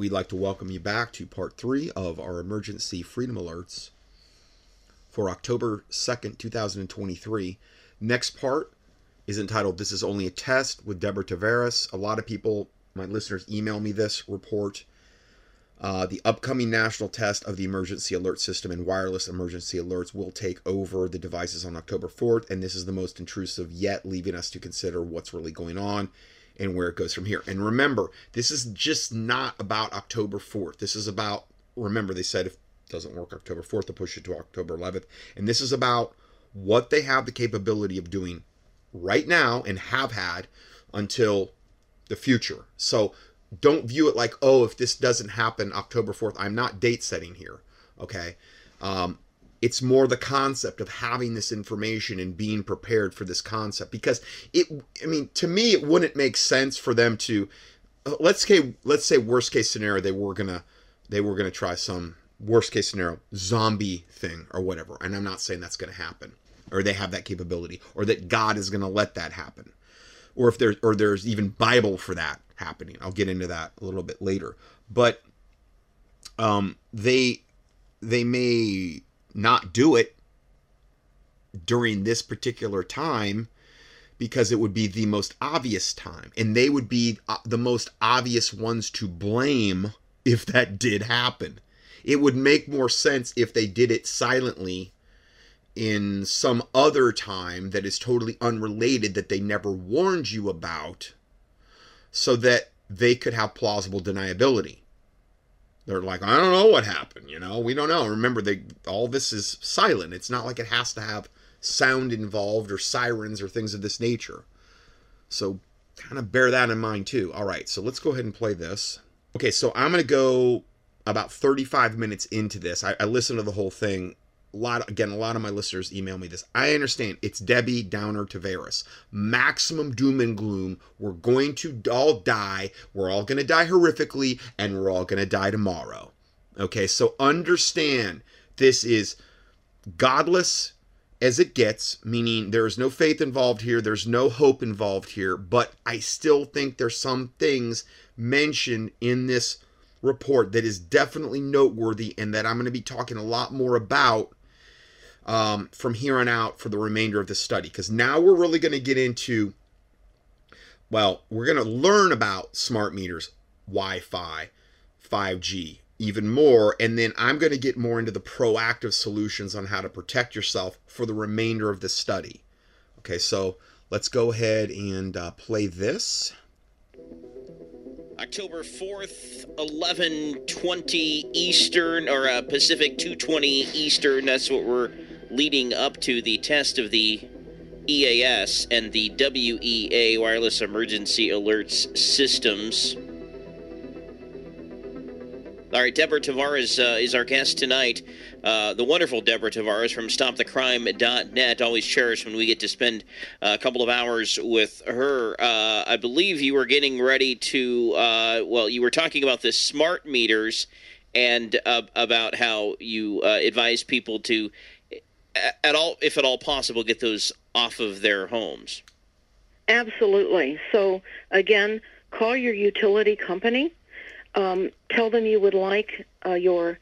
we'd like to welcome you back to part three of our emergency freedom alerts for October 2nd, 2023. Next part is entitled This is Only a Test with Deborah Tavares. A lot of people, my listeners, email me this report. Uh, the upcoming national test of the emergency alert system and wireless emergency alerts will take over the devices on October 4th, and this is the most intrusive yet, leaving us to consider what's really going on and where it goes from here. And remember, this is just not about October 4th. This is about, remember, they said if it doesn't work October 4th, to push it to October 11th. And this is about what they have the capability of doing right now and have had until the future. So don't view it like, oh, if this doesn't happen October 4th, I'm not date setting here. Okay. Um, it's more the concept of having this information and being prepared for this concept. Because it i mean to me it wouldn't make sense for them to uh, let's say let's say worst case scenario they were gonna they were gonna try some worst case scenario zombie thing or whatever. And i'm not saying that's gonna happen. Or they have that capability. Or that god is gonna let that happen. Or if there's or there's even bible for that happening. I'll get into that a little bit later. But um they they may not do it during this particular time because it would be the most obvious time. And they would be uh, the most obvious ones to blame if that did happen. It would make more sense if they did it silently in some other time that is totally unrelated that they never warned you about so that they could have plausible deniability they're like, I don't know what happened. You know, we don't know. Remember, they all this is silent. It's not like it has to have sound involved or sirens or things of this nature. So kind of bear that in mind too. All right, so let's go ahead and play this. Okay, so I'm gonna go about 35 minutes into this. I, I listened to the whole thing a lot again a lot of my listeners email me this. I understand it's debbie downer tavares maximum doom and gloom. We're going to all die. We're all going to die horrifically and we're all going to die tomorrow. Okay so understand this is godless as it gets meaning there is no faith involved here there's no hope involved here but i still think there's some things mentioned in this report that is definitely noteworthy and that I'm going to be talking a lot more about um, from here on out for the remainder of the study. Because now we're really going to get into, well, we're going to learn about smart meters, Wi Fi, 5G, even more. And then I'm going to get more into the proactive solutions on how to protect yourself for the remainder of the study. Okay, so let's go ahead and uh, play this. October 4th, 11:20 Eastern or uh, Pacific 2:20 Eastern. That's what we're leading up to the test of the EAS and the WEA wireless emergency alerts systems. All right, Deborah Tavares uh, is our guest tonight. Uh, the wonderful Deborah Tavares from StopTheCrime.net. Always cherished when we get to spend a couple of hours with her. Uh, I believe you were getting ready to, uh, well, you were talking about the smart meters and uh, about how you uh, advise people to at all, if at all possible, get those off of their homes? Absolutely. So again, call your utility company. Um, tell them you would like uh, your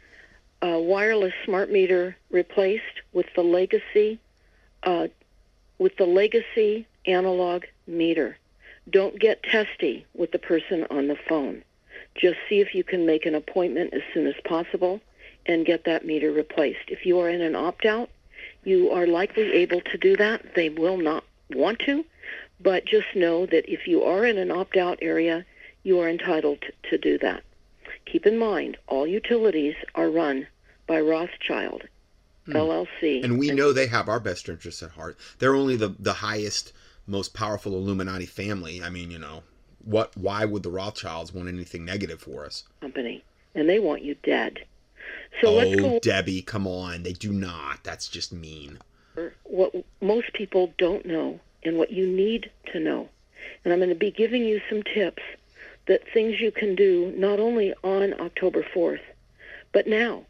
uh, wireless smart meter replaced with the legacy uh, with the legacy analog meter. Don't get testy with the person on the phone. Just see if you can make an appointment as soon as possible and get that meter replaced. If you are in an opt out, you are likely able to do that. They will not want to, but just know that if you are in an opt-out area, you are entitled to do that. Keep in mind, all utilities are run by Rothschild, hmm. LLC. And we know they have our best interests at heart. They're only the, the highest, most powerful Illuminati family. I mean, you know, what? Why would the Rothschilds want anything negative for us? Company, and they want you dead. So oh, let's go. Debbie, come on. They do not. That's just mean. What most people don't know and what you need to know. And I'm going to be giving you some tips that things you can do not only on October 4th, but now,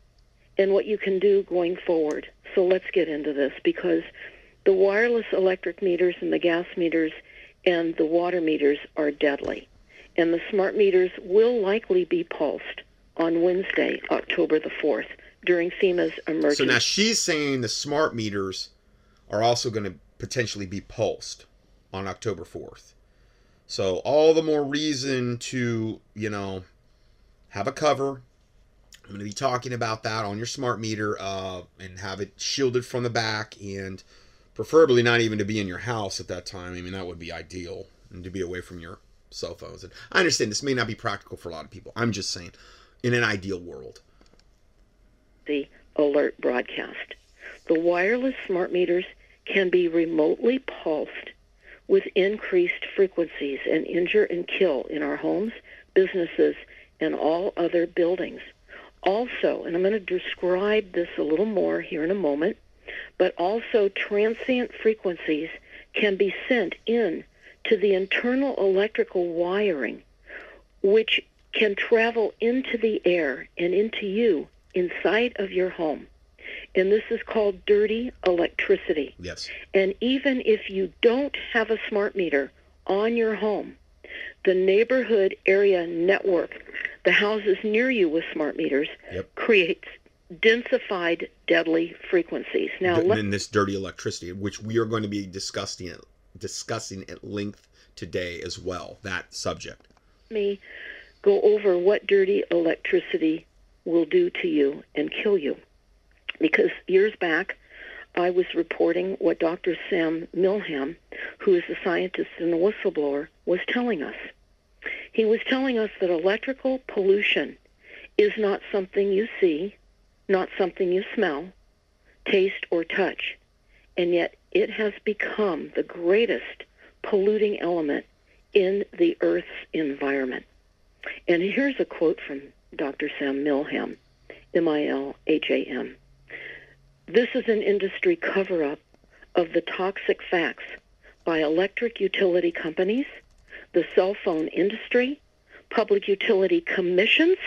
and what you can do going forward. So let's get into this because the wireless electric meters and the gas meters and the water meters are deadly. and the smart meters will likely be pulsed on Wednesday, October the 4th, during FEMA's emergency. So now she's saying the smart meters are also going to potentially be pulsed on October 4th. So all the more reason to, you know, have a cover. I'm going to be talking about that on your smart meter uh, and have it shielded from the back and preferably not even to be in your house at that time. I mean, that would be ideal and to be away from your cell phones. And I understand this may not be practical for a lot of people. I'm just saying, in an ideal world. The alert broadcast. The wireless smart meters can be remotely pulsed with increased frequencies and injure and kill in our homes, businesses, and all other buildings. Also, and I'm going to describe this a little more here in a moment, but also transient frequencies can be sent in to the internal electrical wiring, which can travel into the air and into you inside of your home. And this is called dirty electricity. Yes. And even if you don't have a smart meter on your home, the neighborhood area network, the houses near you with smart meters, Yep. creates densified deadly frequencies. Now, in this dirty electricity, which we are going to be discussing at, discussing at length today as well. That subject. me go over what dirty electricity will do to you and kill you. Because years back, I was reporting what Dr. Sam Milham, who is a scientist and a whistleblower, was telling us. He was telling us that electrical pollution is not something you see, not something you smell, taste, or touch, and yet it has become the greatest polluting element in the Earth's environment. And here's a quote from Dr. Sam Milham, M-I-L-H-A-M. This is an industry cover-up of the toxic facts by electric utility companies, the cell phone industry, public utility commissions,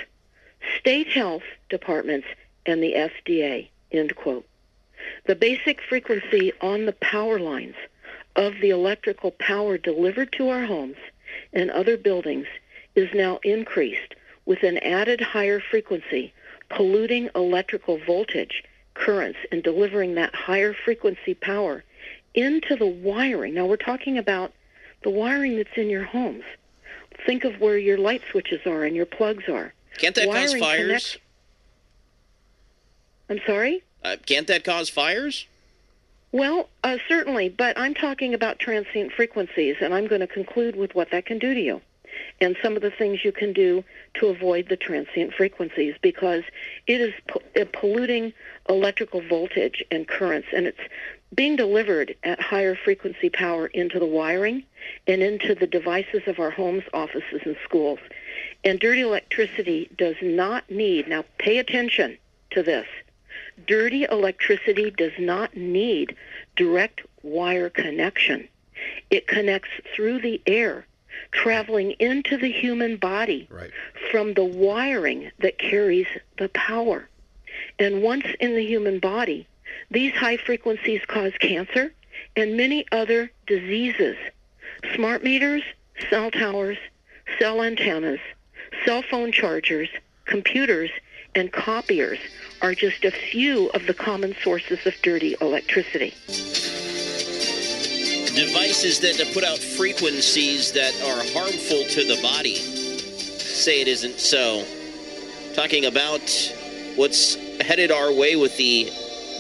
state health departments, and the FDA, end quote. The basic frequency on the power lines of the electrical power delivered to our homes and other buildings is now increased with an added higher frequency, polluting electrical voltage, currents, and delivering that higher frequency power into the wiring. Now we're talking about the wiring that's in your homes. Think of where your light switches are and your plugs are. Can't that cause fires? connects- I'm sorry? Uh, can't that cause fires? Well, uh, certainly, but I'm talking about transient frequencies, and I'm going to conclude with what that can do to you and some of the things you can do to avoid the transient frequencies because it is po- polluting electrical voltage and currents, and it's being delivered at higher frequency power into the wiring and into the devices of our homes, offices, and schools. And dirty electricity does not need, now pay attention to this, dirty electricity does not need direct wire connection. It connects through the air, traveling into the human body Right. from the wiring that carries the power. And once in the human body, these high frequencies cause cancer and many other diseases. Smart meters, cell towers, cell antennas, cell phone chargers, computers, and copiers are just a few of the common sources of dirty electricity. Devices that put out frequencies that are harmful to the body. Say it isn't so. Talking about what's headed our way with the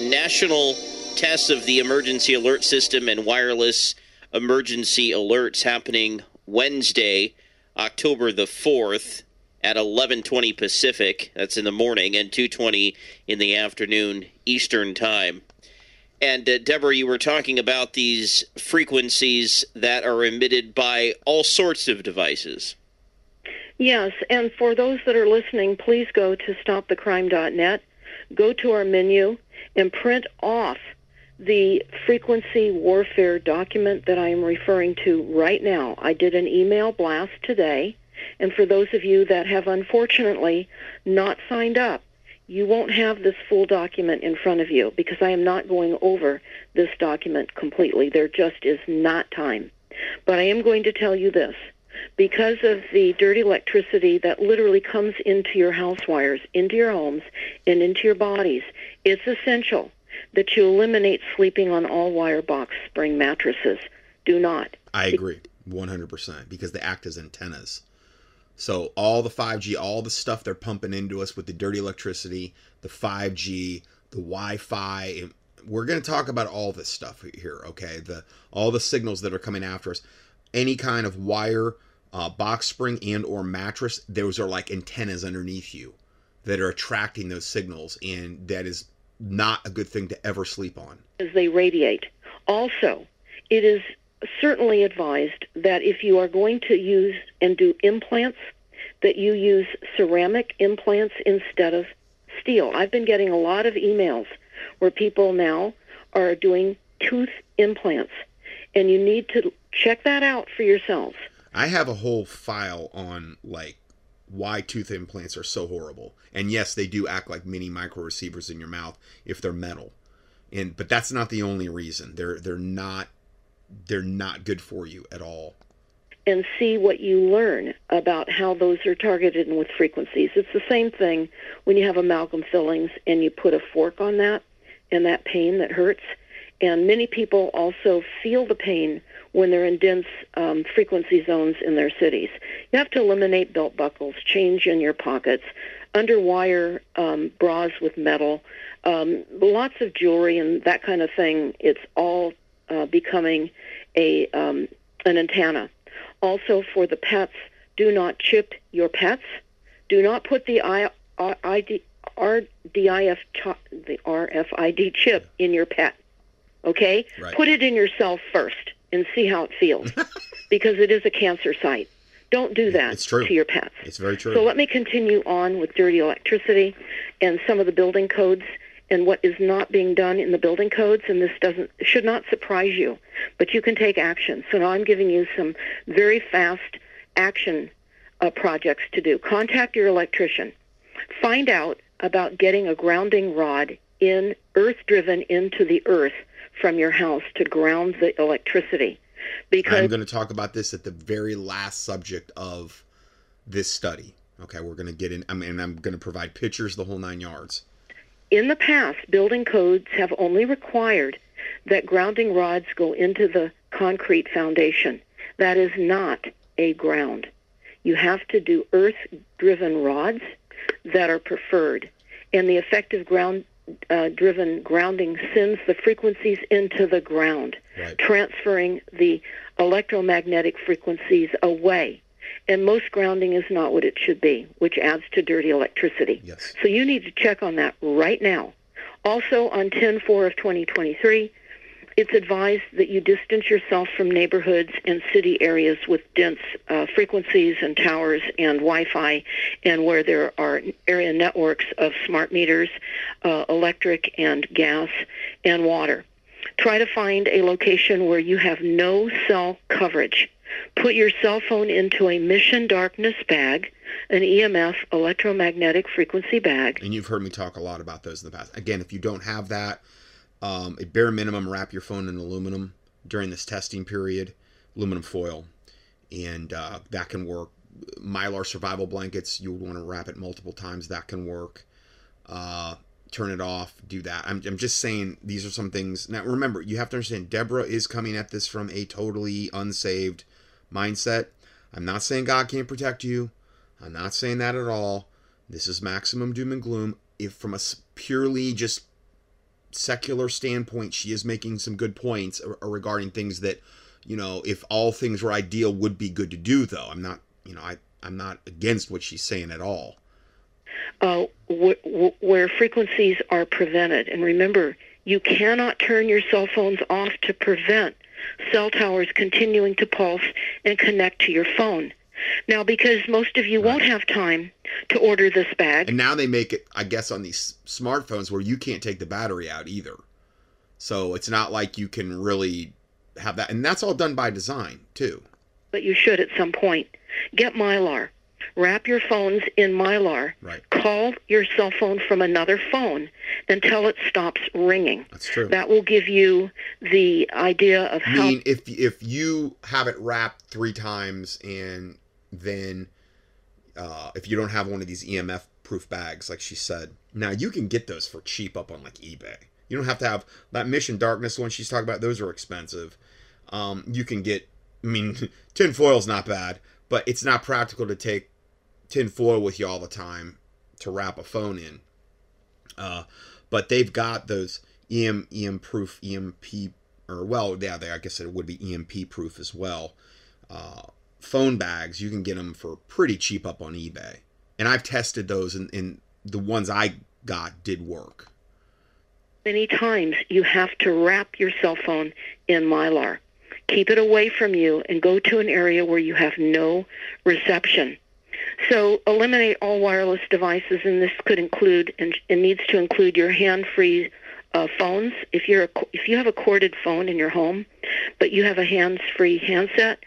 national tests of the emergency alert system and wireless emergency alerts happening Wednesday, October the 4th at 11:20 Pacific. That's in the morning and 2:20 in the afternoon Eastern Time. And uh, Deborah, you were talking about these frequencies that are emitted by all sorts of devices. Yes, and for those that are listening, please go to stopthecrime.net, go to our menu, and print off the frequency warfare document that I am referring to right now. I did an email blast today, and for those of you that have unfortunately not signed up, you won't have this full document in front of you because I am not going over this document completely. There just is not time. But I am going to tell you this. because of the dirty electricity that literally comes into your house wires, into your homes, and into your bodies, it's essential that you eliminate sleeping on all wire box spring mattresses. Do not. I agree 100% because they act as antennas. So all the 5G, all the stuff they're pumping into us with the dirty electricity, the 5G, the Wi-Fi, we're going to talk about all this stuff here, okay? The all the signals that are coming after us. Any kind of wire, uh, box spring and or mattress, those are like antennas underneath you that are attracting those signals and that is not a good thing to ever sleep on. As they radiate. Also, it is certainly advised that if you are going to use and do implants, that you use ceramic implants instead of steel. I've been getting a lot of emails where people now are doing tooth implants, and you need to check that out for yourselves. I have a whole file on like why tooth implants are so horrible. And yes, they do act like mini micro receivers in your mouth if they're metal. And but that's not the only reason. They're they're not they're not good for you at all. And see what you learn about how those are targeted and with frequencies. It's the same thing when you have amalgam fillings and you put a fork on that and that pain that hurts. And many people also feel the pain when they're in dense um, frequency zones in their cities. You have to eliminate belt buckles, change in your pockets, underwire um, bras with metal, um, lots of jewelry and that kind of thing. It's all uh, becoming a um, an antenna. Also, for the pets, do not chip your pets. Do not put the I, ID, RDIF the RFID chip in your pet. Okay, Right. put it in yourself first and see how it feels, because it is a cancer site. Don't do that It's true. to your pets. It's very true. So let me continue on with dirty electricity and some of the building codes and what is not being done in the building codes and this doesn't should not surprise you, but you can take action. So now I'm giving you some very fast action uh, projects to do. Contact your electrician. Find out about getting a grounding rod in earth driven into the earth from your house to ground the electricity. Because I'm going to talk about this at the very last subject of this study. Okay, we're going to get in. I mean, I'm going to provide pictures, the whole nine yards. In the past, building codes have only required that grounding rods go into the concrete foundation. That is not a ground. You have to do earth driven rods that are preferred. And the effective ground uh, driven grounding sends the frequencies into the ground, Right. transferring the electromagnetic frequencies away. And most grounding is not what it should be, which adds to dirty electricity. Yes. So you need to check on that right now. Also, on 10-4 of 2023, it's advised that you distance yourself from neighborhoods and city areas with dense uh, frequencies and towers and Wi-Fi, and where there are area networks of smart meters, uh, electric and gas, and water. Try to find a location where you have no cell coverage. Put your cell phone into a mission darkness bag, an EMF electromagnetic frequency bag, And you've heard me talk a lot about those in the past. Again, if you don't have that, um, bare minimum, wrap your phone in aluminum during this testing period, aluminum foil, and uh, that can work. Mylar survival blankets, you would want to wrap it multiple times. That can work. Uh, turn it off. Do that. I'm, I'm just saying these are some things. Now, remember, you have to understand Deborah is coming at this from a totally unsaved mindset. I'm not saying God can't protect you. I'm not saying that at all. This is maximum doom and gloom. If from a purely just secular standpoint, she is making some good points regarding things that, you know, if all things were ideal, would be good to do. Though I'm not, you know, I I'm not against what she's saying at all. uh, wh- wh- where frequencies are prevented. And remember, you cannot turn your cell phones off to prevent cell towers continuing to pulse and connect to your phone. Now, because most of you won't have time to order this bag, And now they make it, I guess, on these smartphones where you can't take the battery out either. So it's not like you can really have that, and that's all done by design too. but you should at some point, get Mylar. Wrap your phones in mylar, Right. call your cell phone from another phone until it stops ringing. That's true. That will give you the idea of how. I mean, if if you have it wrapped three times and then uh, if you don't have one of these EMF proof bags, like she said, now you can get those for cheap up on like eBay. You don't have to have that Mission Darkness one she's talking about. Those are expensive. Um, you can get. I mean, tin foil's not bad, but it's not practical to take tin foil with you all the time to wrap a phone in. Uh, but they've got those EM EM proof EMP or well, yeah, they I guess it would be EMP proof as well. Uh, phone bags you can get them for pretty cheap up on eBay, and I've tested those, and, and the ones I got did work. many times you have to wrap your cell phone in mylar. Keep it away from you and go to an area where you have no reception. So eliminate all wireless devices, and this could include and it needs to include your hand-free uh, phones. If you're a, if you have a corded phone in your home, but you have a hands-free handset,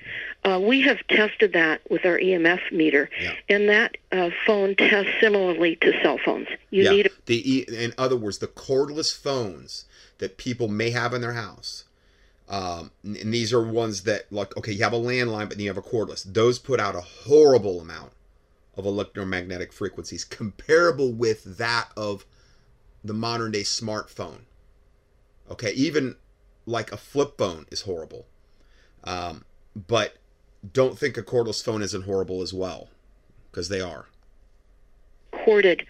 uh, we have tested that with our EMF meter, Yeah. and that uh, phone tests similarly to cell phones. You yeah, need a the e- in other words, the cordless phones that people may have in their house. Um, and these are ones that like okay, you have a landline, but then you have a cordless. Those put out a horrible amount of electromagnetic frequencies, comparable with that of the modern day smartphone. Okay, even like a flip phone is horrible. Um, but don't think a cordless phone isn't horrible as well, because they are. corded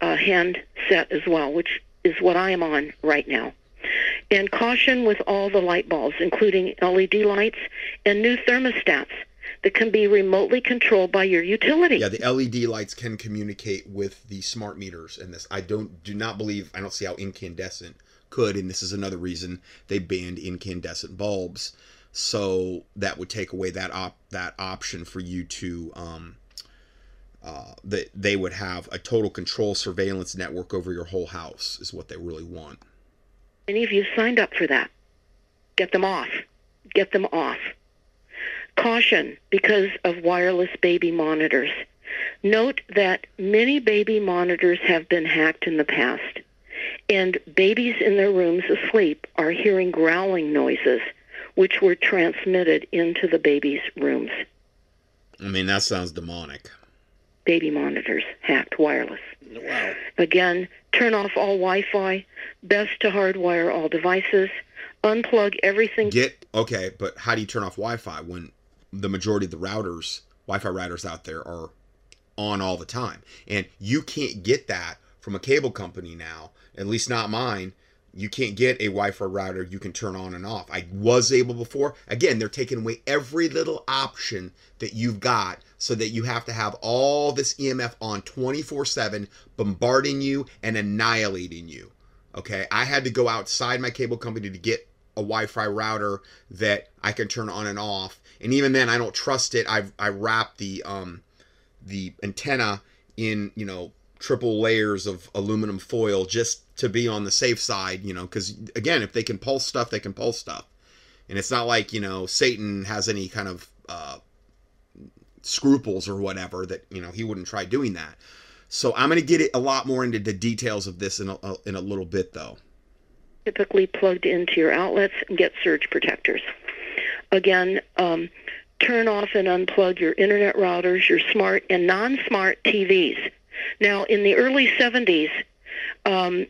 uh, handset as well, which is what I am on right now. And caution with all the light bulbs, including LED lights and new thermostats that can be remotely controlled by your utility. Yeah, the LED lights can communicate with the smart meters in this. I don't do not believe I don't see how incandescent could, and this is another reason they banned incandescent bulbs. So that would take away that op that option for you to um uh that they would have a total control surveillance network over your whole house is what they really want. Any of you signed up for that. Get them off. Get them off. Caution because of wireless baby monitors. Note that many baby monitors have been hacked in the past, and babies in their rooms asleep are hearing growling noises, which were transmitted into the baby's rooms. I mean, that sounds demonic. Baby monitors hacked wireless. Wow. Again, turn off all Wi-Fi. Best to hardwire all devices. Unplug everything. Get okay, but how do you turn off Wi-Fi when the majority of the routers, Wi-Fi routers out there are on all the time, and you can't get that from a cable company now. At least not mine. You can't get a Wi-Fi router you can turn on and off. I was able before. Again, they're taking away every little option that you've got so that you have to have all this EMF on 24/7 bombarding you and annihilating you. Okay? I had to go outside my cable company to get a Wi-Fi router that I can turn on and off. And even then I don't trust it. I I wrap the um the antenna in, you know, triple layers of aluminum foil just to be on the safe side, you know, because again, if they can pulse stuff, they can pulse stuff. And it's not like, you know, Satan has any kind of uh, scruples or whatever that, you know, he wouldn't try doing that. So I'm going to get it a lot more into the details of this in a, in a little bit, though. typically plugged into your outlets get surge protectors. Again, um, turn off and unplug your internet routers, your smart and non-smart TVs. Now, in the early 70s, um,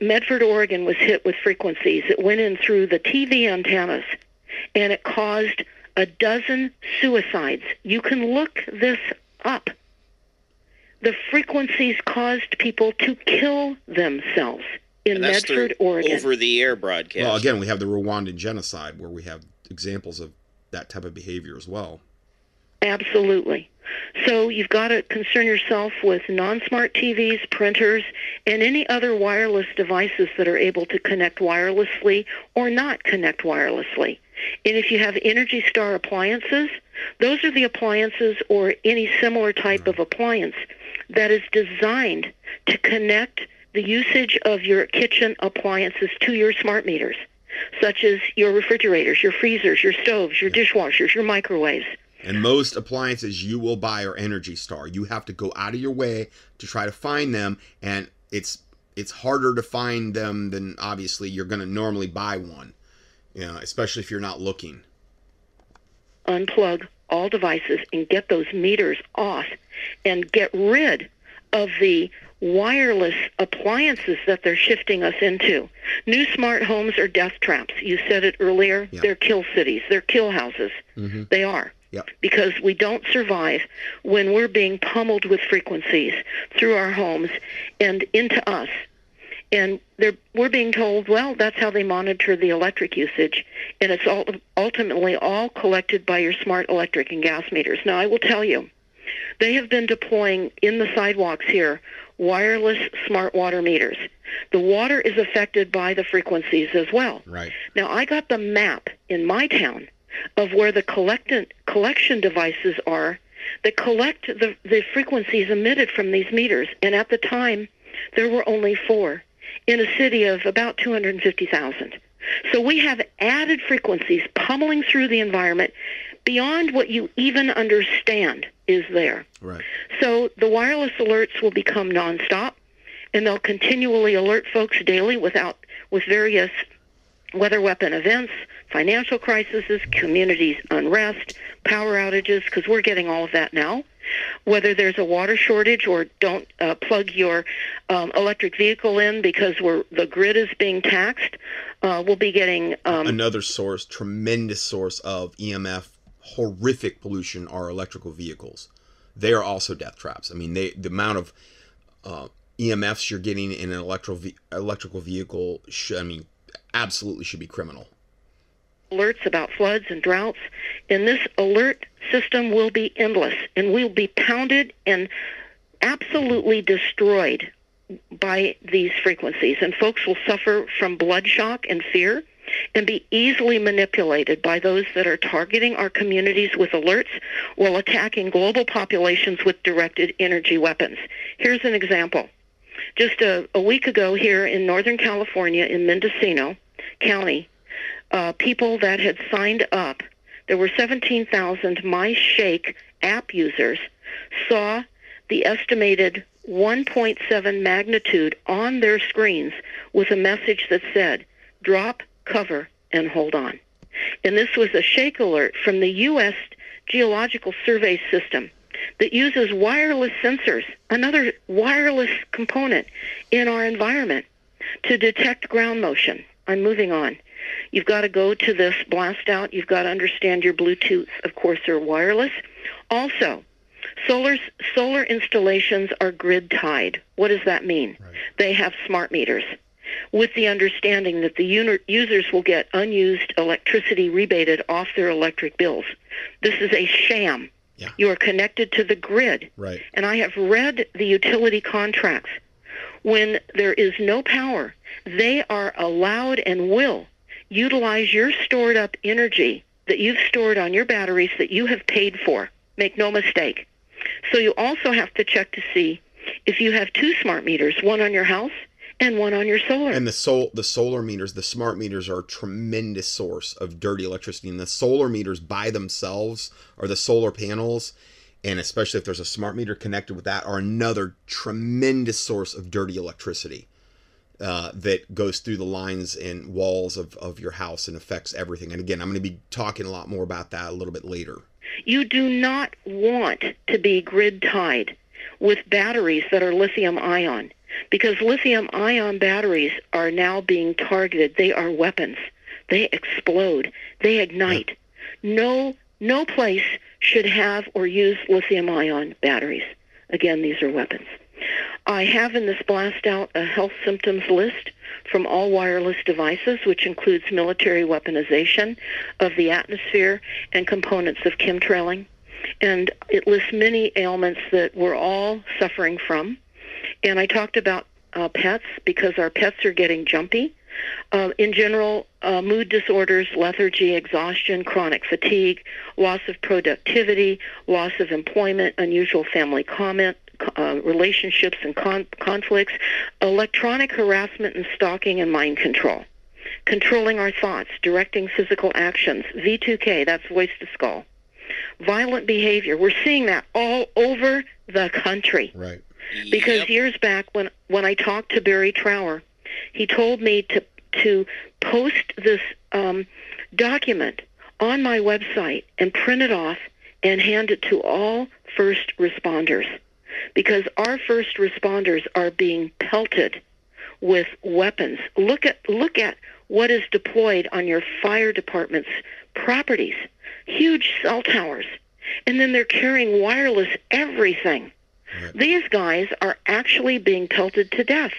Medford, Oregon was hit with frequencies that went in through the TV antennas, and it caused a dozen suicides. You can look this up. The frequencies caused people to kill themselves in And that's Medford, Oregon. over-the-air broadcast. Well, again, we have the Rwandan genocide where we have examples of that type of behavior as well. Absolutely. So you've got to concern yourself with non-smart TVs, printers, and any other wireless devices that are able to connect wirelessly or not connect wirelessly. And if you have Energy Star appliances, those are the appliances or any similar type mm-hmm. of appliance that is designed to connect the usage of your kitchen appliances to your smart meters, such as your refrigerators, your freezers, your stoves, your dishwashers, your microwaves. And most appliances you will buy are Energy Star. You have to go out of your way to try to find them, and it's it's harder to find them than obviously you're going to normally buy one. You know, especially if you're not looking. Unplug all devices and get those meters off and get rid of the wireless appliances that they're shifting us into. New smart homes are death traps. You said it earlier. Yeah. They're kill cities. They're kill houses. Mm-hmm. They are. Yep. Because we don't survive when we're being pummeled with frequencies through our homes and into us. And they're, we're being told, well, that's how they monitor the electric usage, and it's all, ultimately all collected by your smart electric and gas meters. Now, I will tell you, they have been deploying in the sidewalks here wireless smart water meters. The water is affected by the frequencies as well. Right. Now, I got the map in my town of where the collectant, collection devices are that collect the, the frequencies emitted from these meters. And at the time, there were only four in a city of about 250,000. So we have added frequencies pummeling through the environment beyond what you even understand is there. Right. So the wireless alerts will become nonstop, and they'll continually alert folks daily without with various weather weapon events, financial crises, communities unrest, power outages, because we're getting all of that now. Whether there's a water shortage or don't uh, plug your um, electric vehicle in because we're, the grid is being taxed, uh, we'll be getting um, Another source, tremendous source of EMF, horrific pollution are electrical vehicles. They are also death traps. I mean, they the amount of uh, EMFs you're getting in an electrical ve- electrical vehicle, should, I mean, absolutely should be criminal. alerts about floods and droughts, and this alert system will be endless, and we'll be pounded and absolutely destroyed by these frequencies. And folks will suffer from blood shock and fear and be easily manipulated by those that are targeting our communities with alerts while attacking global populations with directed energy weapons. Here's an example. Just a, a week ago here in Northern California in Mendocino County, uh, people that had signed up, there were 17,000 My Shake app users, saw the estimated 1.7 magnitude on their screens with a message that said, drop, cover, and hold on. And this was a shake alert from the U.S. Geological Survey System that uses wireless sensors, another wireless component in our environment, to detect ground motion. I'm moving on. You've got to go to this blast out. You've got to understand your Bluetooth, of course, are wireless. Also, solar solar installations are grid tied. What does that mean? Right. They have smart meters with the understanding that the users will get unused electricity rebated off their electric bills. This is a sham. Yeah. You are connected to the grid. Right. And I have read the utility contracts. When there is no power, they are allowed and will utilize your stored up energy that you've stored on your batteries that you have paid for. Make no mistake. So you also have to check to see if you have two smart meters, one on your house and one on your solar. And the sol the solar meters, the smart meters are a tremendous source of dirty electricity. And the solar meters by themselves or the solar panels, and especially if there's a smart meter connected with that, are another tremendous source of dirty electricity uh, that goes through the lines and walls of, of your house and affects everything. And again, I'm going to be talking a lot more about that a little bit later. You do not want to be grid tied with batteries that are lithium ion because lithium ion batteries are now being targeted. They are weapons. They explode. They ignite. No no place should have or use lithium ion batteries. Again, these are weapons. I have in this blast out a health symptoms list from all wireless devices, which includes military weaponization of the atmosphere and components of chemtrailing. And it lists many ailments that we're all suffering from. And I talked about uh, pets because our pets are getting jumpy. Uh, in general, uh, mood disorders, lethargy, exhaustion, chronic fatigue, loss of productivity, loss of employment, unusual family comment, uh, relationships and con- conflicts, electronic harassment and stalking, and mind control. Controlling our thoughts, directing physical actions, V2K, that's voice to skull. Violent behavior. We're seeing that all over the country. Right. Because Yep. years back, when when I talked to Barry Trower, he told me to to post this um, document on my website and print it off and hand it to all first responders, because our first responders are being pelted with weapons. Look at look at what is deployed on your fire department's properties, huge cell towers, and then they're carrying wireless everything. Right. These guys are actually being pelted to death.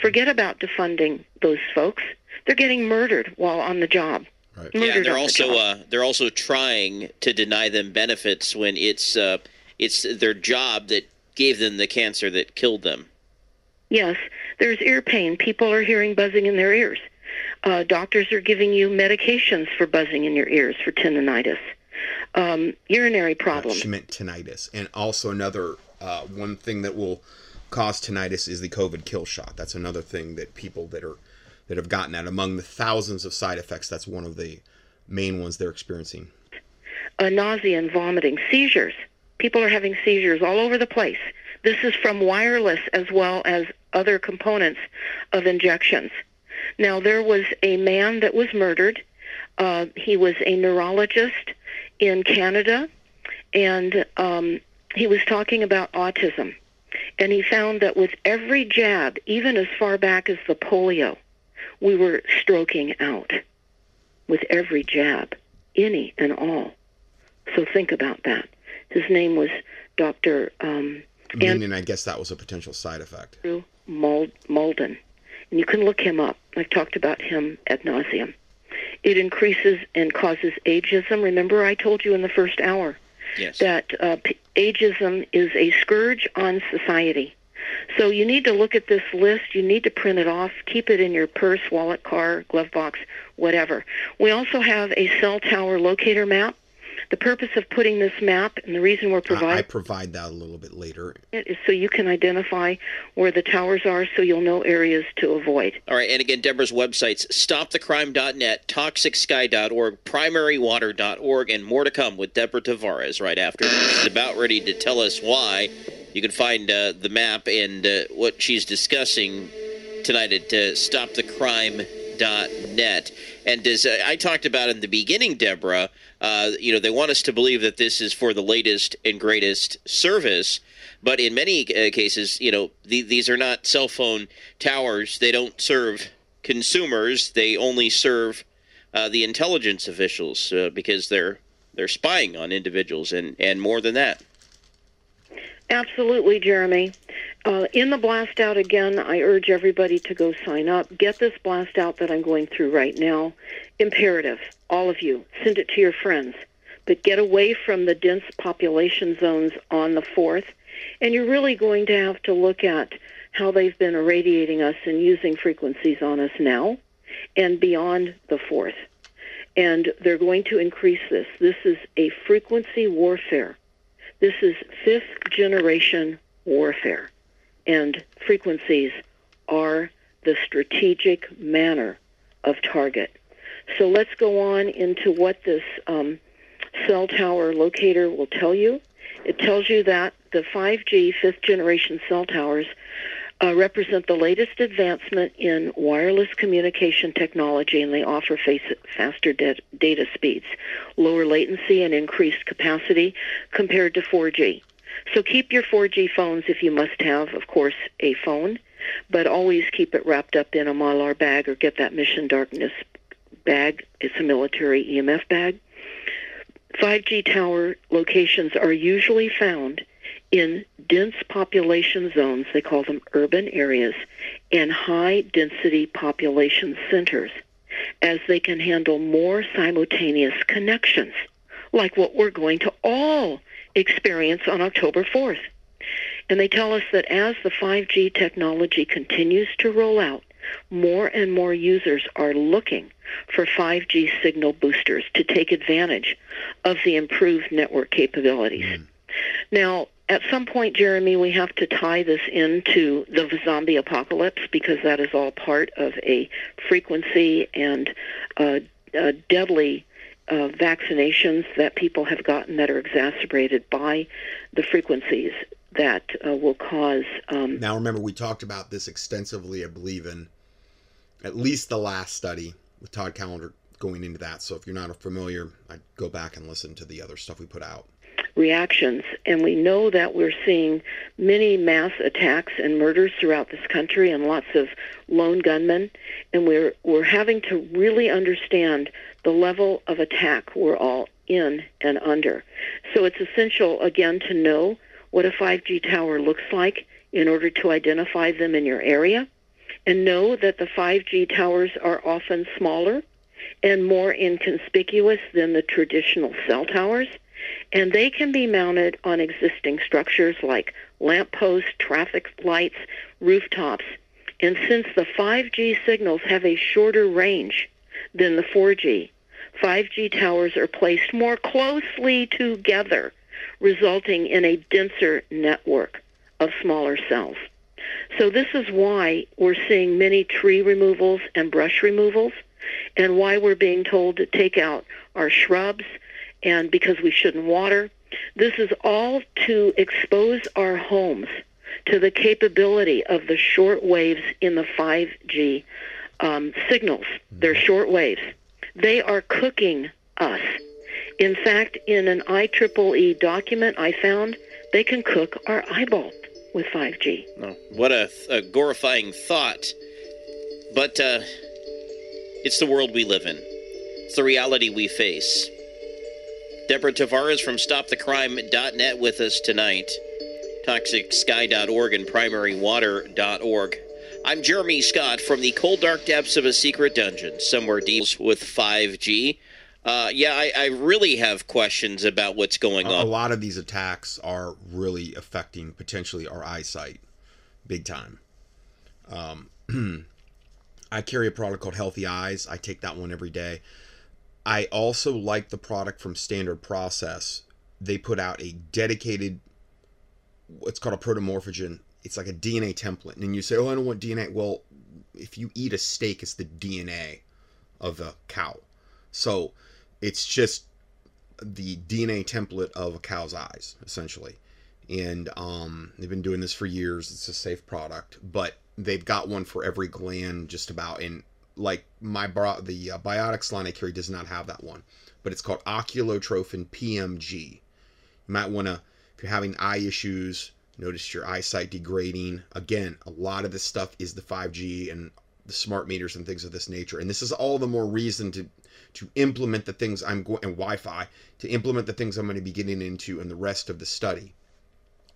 Forget about defunding those folks. They're getting murdered while on the job. Right. Yeah, they're on the also uh, they're also trying to deny them benefits when it's uh, it's their job that gave them the cancer that killed them. Yes, there's ear pain. People are hearing buzzing in their ears. Uh, doctors are giving you medications for buzzing in your ears for tinnitus. Um, urinary problems. She meant tinnitus, and also another uh, one thing that will cause tinnitus is the COVID kill shot. That's another thing that people that are that have gotten that among the thousands of side effects. That's one of the main ones they're experiencing. uh, nausea and vomiting, seizures. People are having seizures all over the place. This is from wireless as well as other components of injections. Now, there was a man that was murdered. Uh, he was a neurologist in Canada, and um, he was talking about autism. And he found that with every jab, even as far back as the polio, we were stroking out with every jab, any and all. So think about that. His name was Dr. Um, Meaning, I guess that was a potential side effect. Mul- Mulden. And you can look him up. I've talked about him ad nauseum. It increases and causes ageism. Remember, I told you in the first hour Yes. that uh, ageism is a scourge on society. So you need to look at this list. You need to print it off. Keep it in your purse, wallet, car, glove box, whatever. We also have a cell tower locator map. The purpose of putting this map and the reason we're I, I providing provide that a little bit later. it is so you can identify where the towers are so you'll know areas to avoid. All right, and again, Deborah's websites stopthecrime.net, toxicsky.org, primarywater.org, and more to come with Deborah Tavares right after. She's about ready to tell us why. You can find uh, the map and uh, what she's discussing tonight at uh, stopthecrime.net. And as uh, I talked about in the beginning, Deborah, uh, you know, they want us to believe that this is for the latest and greatest service. But in many uh, cases, you know, the, these are not cell phone towers. They don't serve consumers. They only serve uh, the intelligence officials uh, because they're they're spying on individuals and, and more than that. Absolutely, Jeremy. Uh, in the blast out again, I urge everybody to go sign up. Get this blast out that I'm going through right now. Imperative, all of you, send it to your friends. But get away from the dense population zones on the 4th. And you're really going to have to look at how they've been irradiating us and using frequencies on us now and beyond the 4th. And they're going to increase this. This is a frequency warfare. This is fifth generation warfare, and frequencies are the strategic manner of target. So let's go on into what this um, cell tower locator will tell you. It tells you that the 5G fifth generation cell towers uh, represent the latest advancement in wireless communication technology, and they offer faster da- data speeds, lower latency, and increased capacity compared to 4G. So keep your 4G phones if you must have, of course, a phone, but always keep it wrapped up in a Mylar bag or get that Mission Darkness bag. It's a military EMF bag. 5G tower locations are usually found in dense population zones, they call them urban areas, and high density population centers, as they can handle more simultaneous connections, like what we're going to all experience on October 4th. And they tell us that as the 5G technology continues to roll out, more and more users are looking for 5G signal boosters to take advantage of the improved network capabilities. Now, at some point, Jeremy, we have to tie this into the zombie apocalypse because that is all part of a frequency and uh, a deadly uh, vaccinations that people have gotten that are exacerbated by the frequencies that uh, will cause. Um, now, remember, we talked about this extensively, I believe, in at least the last study with Todd Callender going into that. So if you're not familiar, I'd go back and listen to the other stuff we put out. Reactions, and we know that we're seeing many mass attacks and murders throughout this country, and lots of lone gunmen, and we're we're having to really understand the level of attack we're all in and under. So it's essential again to know what a 5G tower looks like in order to identify them in your area, and know that the 5G towers are often smaller and more inconspicuous than the traditional cell towers. And they can be mounted on existing structures like lampposts, traffic lights, rooftops. And since the 5G signals have a shorter range than the 4G, 5G towers are placed more closely together, resulting in a denser network of smaller cells. So this is why we're seeing many tree removals and brush removals and why we're being told to take out our shrubs and because we shouldn't water. This is all to expose our homes to the capability of the short waves in the 5G um, signals. They're mm-hmm. short waves. They are cooking us. In fact, in an IEEE document I found, they can cook our eyeball with 5G. Oh, what a, a glorifying thought. But uh, it's the world we live in. It's the reality we face. Deborah Tavares from StopTheCrime.net with us tonight. ToxicSky.org and PrimaryWater.org. I'm Jeremy Scott from the cold, dark depths of a secret dungeon, somewhere deep with 5G. Uh, yeah, I, I, really have questions about what's going on. A lot of these attacks are really affecting potentially our eyesight, big time. Um, I carry a product called Healthy Eyes. I take that one every day. I also like the product from Standard Process. They put out a dedicated, what's called a protomorphogen. It's like a DNA template. And you say, oh, I don't want DNA. Well, if you eat a steak, it's the DNA of the cow. So it's just the DNA template of a cow's eyes, essentially. And um, they've been doing this for years. It's a safe product. But they've got one for every gland just about and like my bra- the uh, biotics line i carry does not have that one but it's called oculotrophin pmg you might want to if you're having eye issues notice your eyesight degrading. Again a lot of this stuff is the 5g and the smart meters and things of this nature and this is all the more reason to to implement the things i'm going and wi-fi to implement the things i'm going to be getting into in the rest of the study.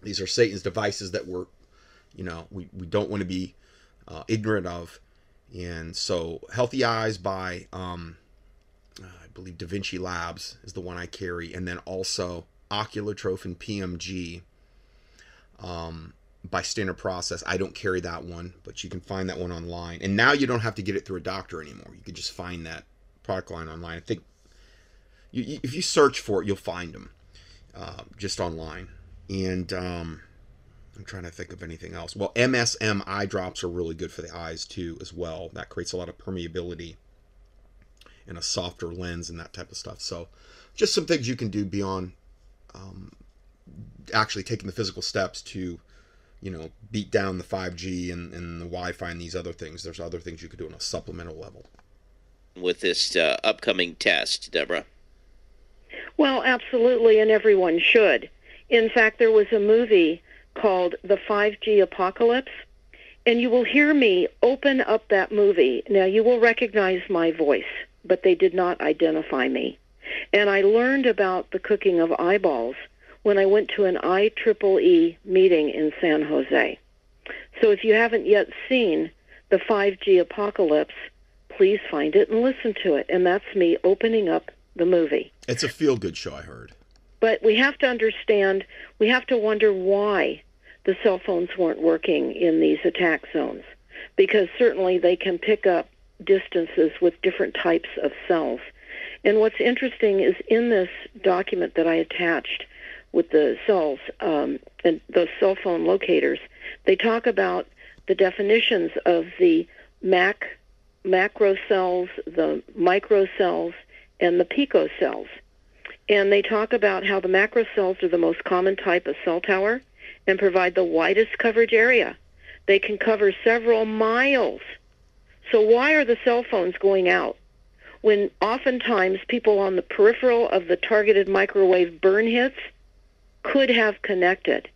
These are satan's devices that were you know we, we don't want to be uh, ignorant of and so healthy eyes by um, uh, i believe da vinci labs is the one i carry. And then also oculotrophin pmg um, by standard process. I don't carry that one but you can find that one online. And now you don't have to get it through a doctor anymore. You can just find that product line online. I think you, you, if you search for it you'll find them uh, just online. And um, I'm trying to think of anything else. Well, MSM eye drops are really good for the eyes too, as well. That creates a lot of permeability and a softer lens and that type of stuff. So, just some things you can do beyond um, actually taking the physical steps to, you know, beat down the 5G and, and the Wi-Fi and these other things. There's other things you could do on a supplemental level. With this uh, upcoming test, Deborah. Well, absolutely, and everyone should. In fact, there was a movie called The 5G Apocalypse. And you will hear me open up that movie. Now, you will recognize my voice, but they did not identify me. And I learned about the cooking of eyeballs when I went to an IEEE meeting in San Jose. So if you haven't yet seen the 5G Apocalypse, please find it and listen to it. And that's me opening up the movie. It's a feel good show, I heard. But we have to understand, we have to wonder why the cell phones weren't working in these attack zones. Because certainly they can pick up distances with different types of cells. And what's interesting is in this document that I attached with the cells um, and those cell phone locators, they talk about the definitions of the mac macro cells, the micro cells, and the pico cells. And they talk about how the macro cells are the most common type of cell tower and provide the widest coverage area. They can cover several miles. So why are the cell phones going out? When oftentimes people on the peripheral of the targeted microwave burn hits could have connected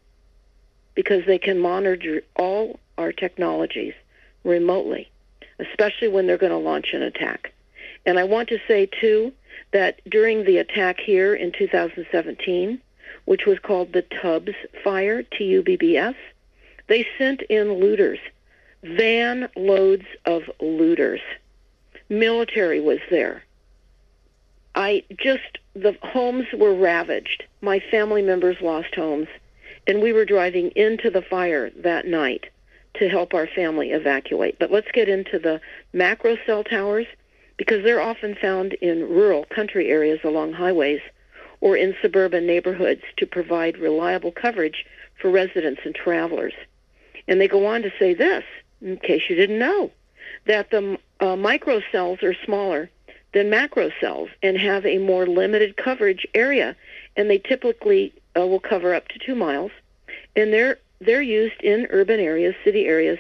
because they can monitor all our technologies remotely, especially when they're going to launch an attack. And I want to say, too, that during the attack here in 2017, which was called the Tubbs Fire, T-U-B-B-S, they sent in looters, van loads of looters. Military was there. I just, the homes were ravaged. My family members lost homes. And we were driving into the fire that night to help our family evacuate. But let's get into the macro cell towers because they're often found in rural country areas along highways or in suburban neighborhoods to provide reliable coverage for residents and travelers. And they go on to say this, in case you didn't know, that the uh, micro cells are smaller than macro cells and have a more limited coverage area, and they typically uh, will cover up to two miles. And they're they're used in urban areas, city areas,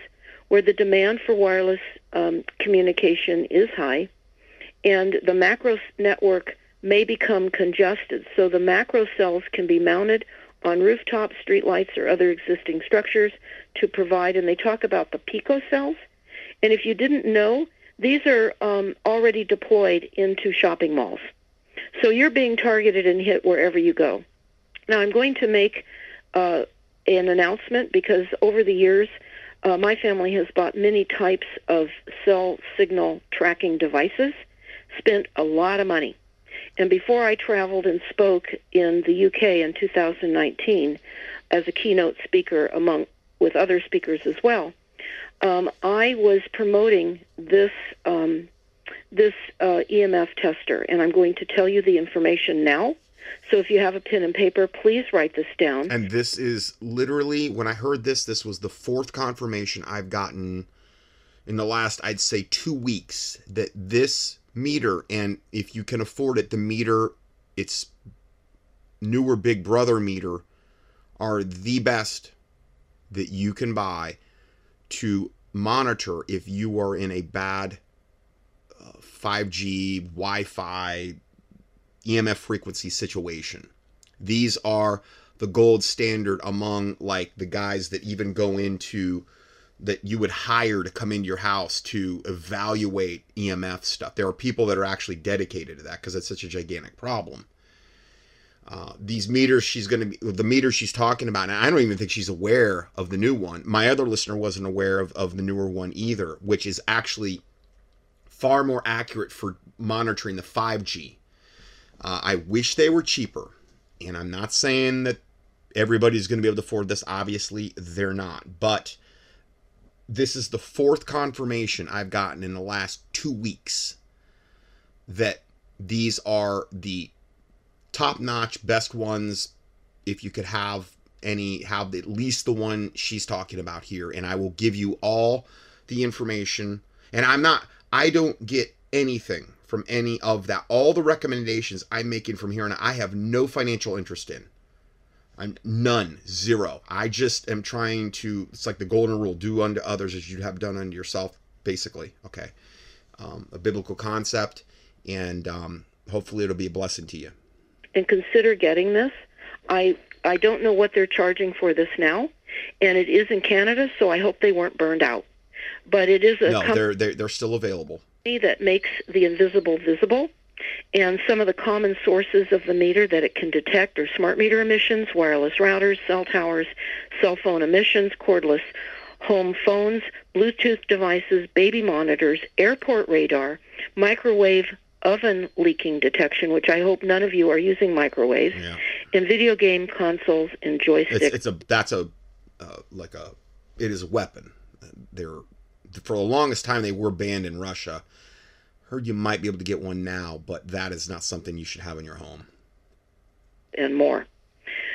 where the demand for wireless um, communication is high, and the macro network may become congested. So the macro cells can be mounted on rooftops, streetlights, or other existing structures to provide. And they talk about the pico cells. And if you didn't know, these are um, already deployed into shopping malls. So you're being targeted and hit wherever you go. Now I'm going to make uh, an announcement because over the years, uh, my family has bought many types of cell signal tracking devices, spent a lot of money. And before I traveled and spoke in the UK in 2019 as a keynote speaker among with other speakers as well, um, I was promoting this um, this uh, EMF tester, and I'm going to tell you the information now so if you have a pen and paper, please write this down. And this is literally, when I heard this, this was the fourth confirmation I've gotten in the last, I'd say, two weeks that this meter, and if you can afford it, the meter, its newer Big Brother meter, are the best that you can buy to monitor if you are in a bad uh, 5G, Wi Fi, EMF frequency situation. These are the gold standard among like the guys that even go into that you would hire to come into your house to evaluate EMF stuff. There are people that are actually dedicated to that because it's such a gigantic problem. Uh, these meters she's going to be the meter she's talking about i don't even think she's aware of the new one my other listener wasn't aware of, of the newer one either which is actually far more accurate for monitoring the 5g uh, I wish they were cheaper. And I'm not saying that everybody's going to be able to afford this. Obviously, they're not. But this is the fourth confirmation I've gotten in the last two weeks that these are the top notch, best ones. If you could have any, have at least the one she's talking about here. And I will give you all the information. And I'm not, I don't get anything from any of that. All the recommendations I'm making from here on I have no financial interest in. I'm none, zero. I just am trying to, it's like the golden rule do unto others as you have done unto yourself, basically. Okay. Um, a biblical concept, and um, hopefully it'll be a blessing to you. And consider getting this. I I don't know what they're charging for this now, and it is in Canada, so I hope they weren't burned out. But it is a no, com- they're, they're they're still available that makes the invisible visible and some of the common sources of the meter that it can detect are smart meter emissions, wireless routers, cell towers, cell phone emissions, cordless home phones, Bluetooth devices, baby monitors, airport radar, microwave oven leaking detection, which I hope none of you are using microwaves, yeah. and video game consoles and joysticks. It's, it's a that's a uh, like a it is a weapon. They're for the longest time they were banned in Russia. Heard you might be able to get one now, but that is not something you should have in your home. And more.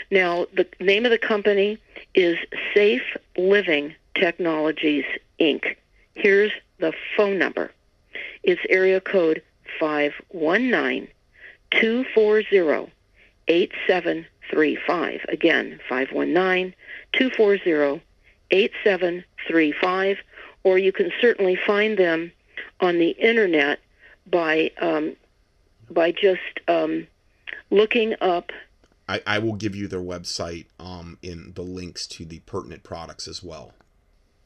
Now, the name of the company is Safe Living Technologies Inc. Here's the phone number. It's area code 519 240 8735. Again, 519 240 8735. Or you can certainly find them on the internet by um, by just um, looking up. I, I will give you their website um, in the links to the pertinent products as well.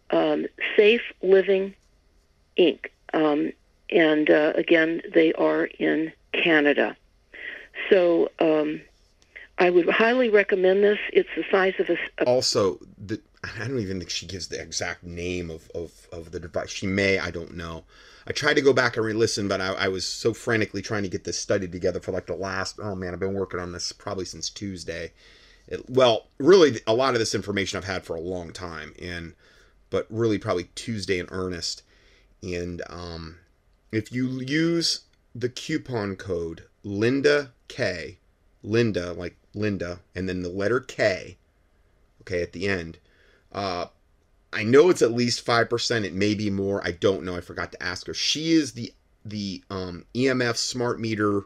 Um, Safe Living Inc. Um, and uh, again, they are in Canada. So um, I would highly recommend this. It's the size of a. a also, the, I don't even think she gives the exact name of, of, of the device. She may, I don't know. I tried to go back and re-listen, but I, I, was so frantically trying to get this study together for like the last. Oh man, I've been working on this probably since Tuesday. It, well, really, a lot of this information I've had for a long time, and but really probably Tuesday in earnest. And um, if you use the coupon code Linda K, Linda like Linda, and then the letter K, okay, at the end. Uh, I know it's at least five percent. It may be more. I don't know. I forgot to ask her. She is the the um, EMF smart meter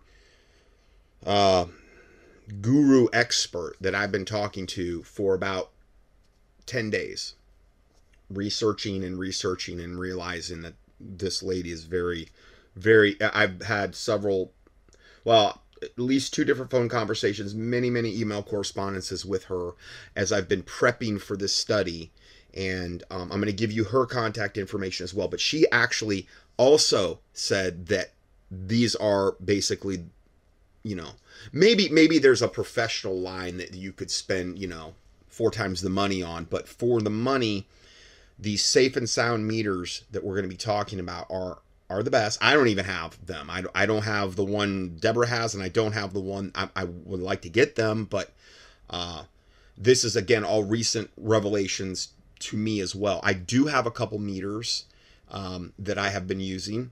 uh, guru expert that I've been talking to for about ten days, researching and researching and realizing that this lady is very, very. I've had several, well, at least two different phone conversations, many, many email correspondences with her as I've been prepping for this study and um, I'm going to give you her contact information as well. But she actually also said that these are basically, you know, maybe maybe there's a professional line that you could spend, you know, four times the money on, but for the money, these safe and sound meters that we're going to be talking about are are the best. I don't even have them. I, I don't have the one Deborah has, and I don't have the one I, I would like to get them, but uh, this is again all recent revelations to me as well. I do have a couple meters um, that I have been using,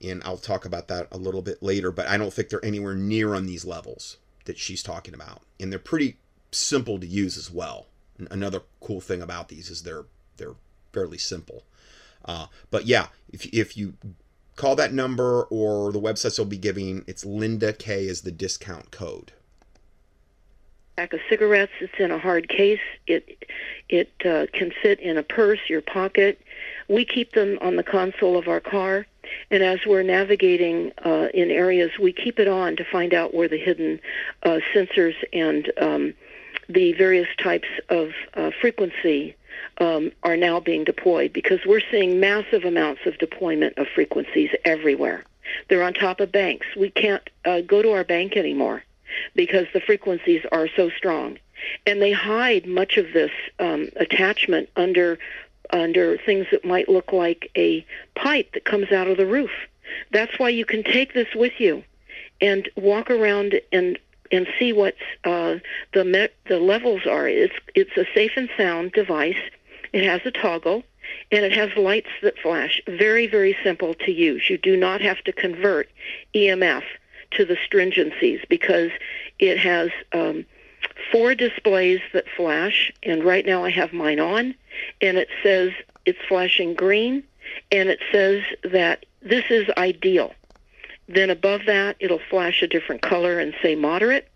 and I'll talk about that a little bit later, but I don't think they're anywhere near on these levels that she's talking about. And they're pretty simple to use as well. Another cool thing about these is they're they're fairly simple. Uh, but yeah, if, if you call that number or the websites will be giving, it's Linda K is the discount code pack of cigarettes. It's in a hard case. It it uh, can fit in a purse, your pocket. We keep them on the console of our car, and as we're navigating uh, in areas, we keep it on to find out where the hidden uh, sensors and um, the various types of uh, frequency um, are now being deployed because we're seeing massive amounts of deployment of frequencies everywhere. They're on top of banks. We can't uh, go to our bank anymore because the frequencies are so strong. And they hide much of this um, attachment under under things that might look like a pipe that comes out of the roof. That's why you can take this with you and walk around and and see what uh, the me- the levels are. It's it's a safe and sound device. It has a toggle and it has lights that flash. Very very simple to use. You do not have to convert EMF to the stringencies because it has um, four displays that flash, and right now I have mine on, and it says it's flashing green, and it says that this is ideal. Then above that, it'll flash a different color and say moderate.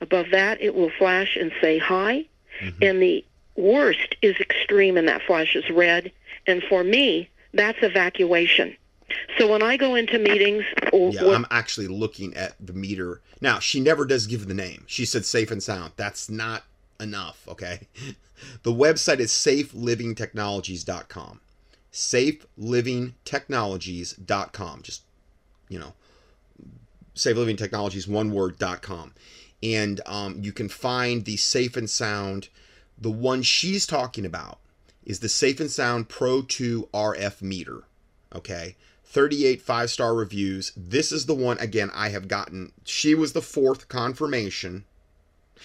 Above that, it will flash and say high. Mm-hmm. And the worst is extreme, and that flashes red. And for me, that's evacuation. So when I go into meetings, or, yeah, I'm actually looking at the meter now. She never does give the name. She said safe and sound. That's not enough. Okay, the website is safelivingtechnologies.com. Safelivingtechnologies.com. Just you know, safe living technologies one word.com, and um, you can find the safe and sound. The one she's talking about is the Safe and Sound Pro 2 RF meter. Okay. 38 five star reviews. This is the one, again, I have gotten. She was the fourth confirmation.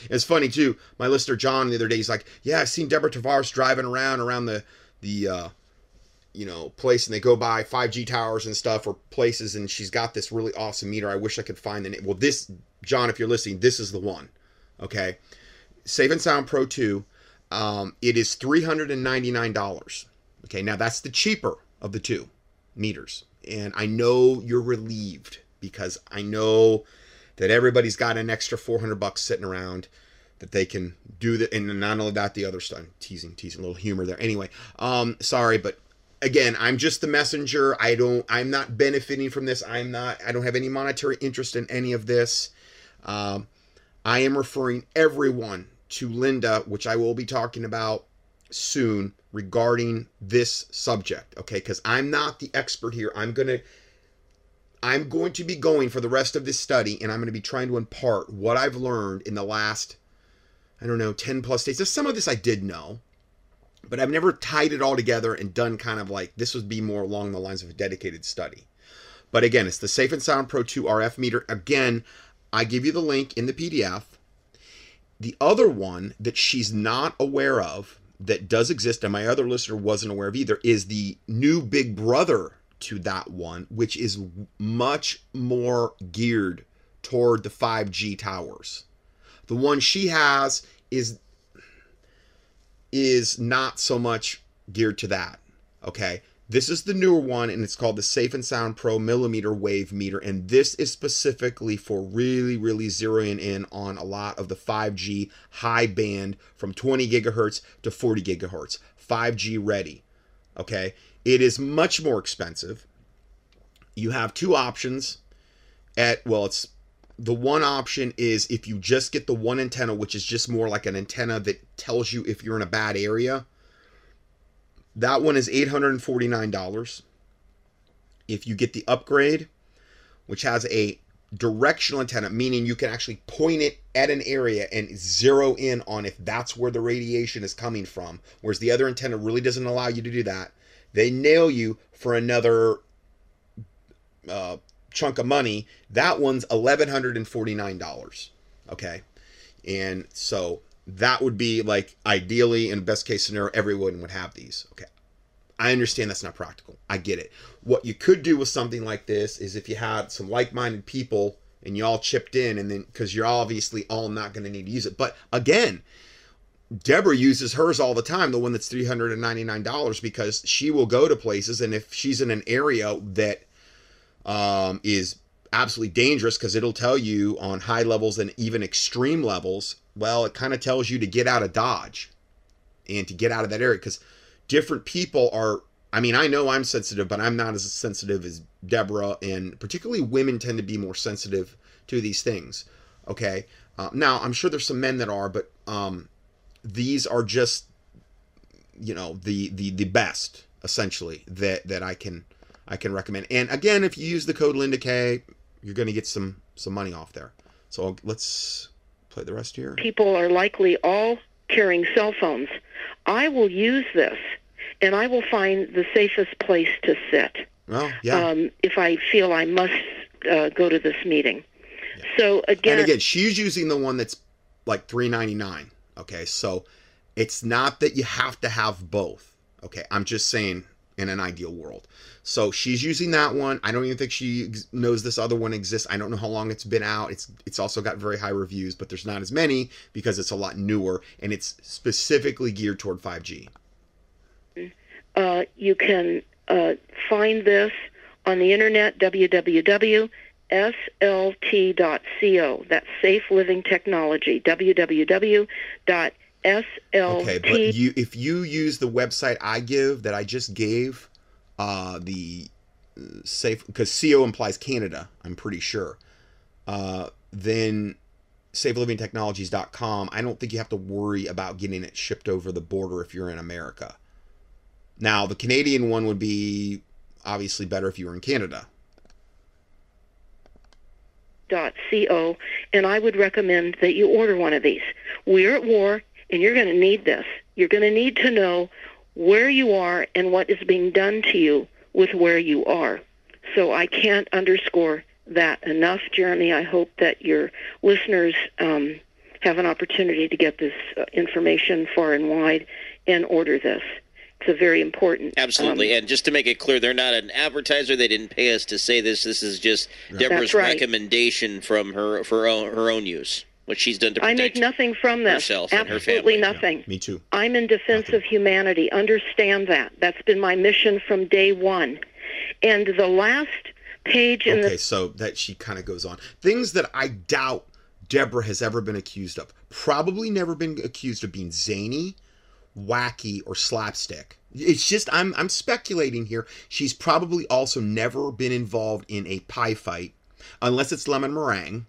It's funny, too. My listener, John, the other day, he's like, Yeah, I've seen Deborah Tavares driving around around the, the, uh, you know, place and they go by 5G towers and stuff or places and she's got this really awesome meter. I wish I could find the name. Well, this, John, if you're listening, this is the one. Okay. Safe and Sound Pro 2. Um, it is $399. Okay. Now that's the cheaper of the two meters and I know you're relieved because I know that everybody's got an extra 400 bucks sitting around that they can do that. And not only that, the other stuff. Teasing, teasing, a little humor there. Anyway, um, sorry, but again, I'm just the messenger. I don't. I'm not benefiting from this. I'm not. I don't have any monetary interest in any of this. Um, I am referring everyone to Linda, which I will be talking about soon regarding this subject. Okay, because I'm not the expert here. I'm gonna. I'm going to be going for the rest of this study, and I'm going to be trying to impart what I've learned in the last, I don't know, 10 plus days. There's some of this I did know, but I've never tied it all together and done kind of like this would be more along the lines of a dedicated study. But again, it's the Safe and Sound Pro 2 RF meter. Again, I give you the link in the PDF. The other one that she's not aware of that does exist, and my other listener wasn't aware of either, is the new Big Brother to that one, which is much more geared toward the 5G towers. The one she has is is not so much geared to that. Okay. This is the newer one, and it's called the Safe and Sound Pro Millimeter Wave Meter. And this is specifically for really, really zeroing in on a lot of the 5G high band from 20 gigahertz to 40 gigahertz. 5G ready. Okay. It is much more expensive. You have two options at, well, it's the one option is if you just get the one antenna, which is just more like an antenna that tells you if you're in a bad area. That one is $849. If you get the upgrade, which has a directional antenna, meaning you can actually point it at an area and zero in on if that's where the radiation is coming from, whereas the other antenna really doesn't allow you to do that. They nail you for another uh, chunk of money. That one's $1,149. Okay. And so that would be like ideally in best case scenario, everyone would have these. Okay. I understand that's not practical. I get it. What you could do with something like this is if you had some like minded people and you all chipped in, and then because you're obviously all not going to need to use it. But again, Deborah uses hers all the time, the one that's $399, because she will go to places, and if she's in an area that um, is absolutely dangerous because it'll tell you on high levels and even extreme levels. Well, it kind of tells you to get out of Dodge and to get out of that area because different people are. I mean, I know I'm sensitive, but I'm not as sensitive as Deborah, and particularly women tend to be more sensitive to these things. Okay. Uh, now, I'm sure there's some men that are, but um, these are just, you know, the the the best essentially that that I can I can recommend. And again, if you use the code Linda K, you're going to get some some money off there. So let's play the rest here. People are likely all carrying cell phones. I will use this, and I will find the safest place to sit. Well, yeah. Um, if I feel I must uh, go to this meeting. Yeah. So again, and again, she's using the one that's like three ninety nine. Okay, so it's not that you have to have both. Okay, I'm just saying in an ideal world. So she's using that one. I don't even think she knows this other one exists. I don't know how long it's been out. It's it's also got very high reviews, but there's not as many because it's a lot newer and it's specifically geared toward 5G. Uh, you can uh, find this on the internet www.slt.co. That's Safe Living Technology. www.slt. Okay, but you if you use the website I give that I just gave uh, the safe because CO implies Canada, I'm pretty sure. Uh, then safelivingtechnologies.com, I don't think you have to worry about getting it shipped over the border if you're in America. Now, the Canadian one would be obviously better if you were in Canada. .co, and I would recommend that you order one of these. We're at war, and you're going to need this. You're going to need to know where you are and what is being done to you with where you are. So I can't underscore that enough, Jeremy. I hope that your listeners um, have an opportunity to get this uh, information far and wide and order this. It's a very important. Absolutely, um, and just to make it clear, they're not an advertiser. They didn't pay us to say this. This is just Deborah's right. recommendation from her for her own use what she's done to protect I make nothing from this. Herself Absolutely and her nothing. Yeah, me too. I'm in defense nothing. of humanity. Understand that. That's been my mission from day one. And the last page in Okay, the so that she kind of goes on. Things that I doubt Deborah has ever been accused of. Probably never been accused of being zany, wacky, or slapstick. It's just I'm I'm speculating here. She's probably also never been involved in a pie fight, unless it's lemon meringue.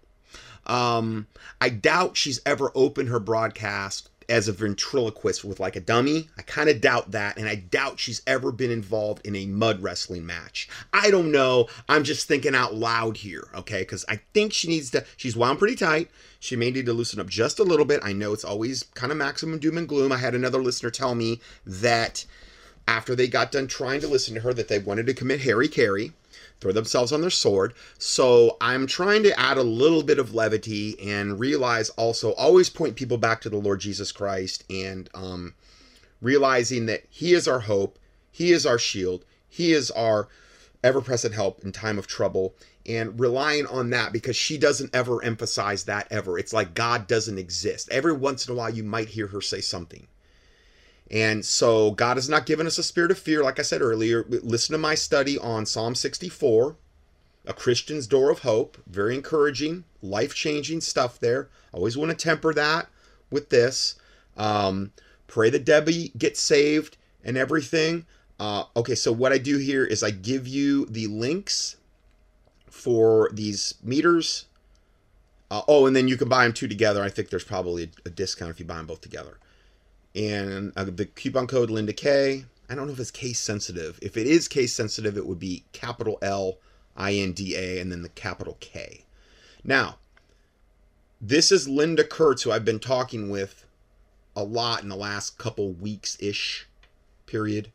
Um, I doubt she's ever opened her broadcast as a ventriloquist with like a dummy. I kind of doubt that, and I doubt she's ever been involved in a mud wrestling match. I don't know. I'm just thinking out loud here, okay? Because I think she needs to. She's wound pretty tight. She may need to loosen up just a little bit. I know it's always kind of maximum doom and gloom. I had another listener tell me that after they got done trying to listen to her, that they wanted to commit hara-kiri throw themselves on their sword. So I'm trying to add a little bit of levity and realize also always point people back to the Lord Jesus Christ and um, realizing that He is our hope, He is our shield, He is our ever present help in time of trouble. And relying on that because she doesn't ever emphasize that ever. It's like God doesn't exist. Every once in a while, you might hear her say something. And so God has not given us a spirit of fear, like I said earlier. Listen to my study on Psalm 64, A Christian's Door of Hope. Very encouraging, life changing stuff there. Always want to temper that with this. Um, pray that Debbie gets saved and everything. Uh, okay, so what I do here is I give you the links for these meters. Uh, oh, and then you can buy them two together. I think there's probably a, a discount if you buy them both together and uh, the coupon code Linda K. I don't know if it's case sensitive. If it is case sensitive, it would be capital L I N D A and then the capital K. Now, this is Linda Kurtz, who I've been talking with a lot in the last couple weeks ish period.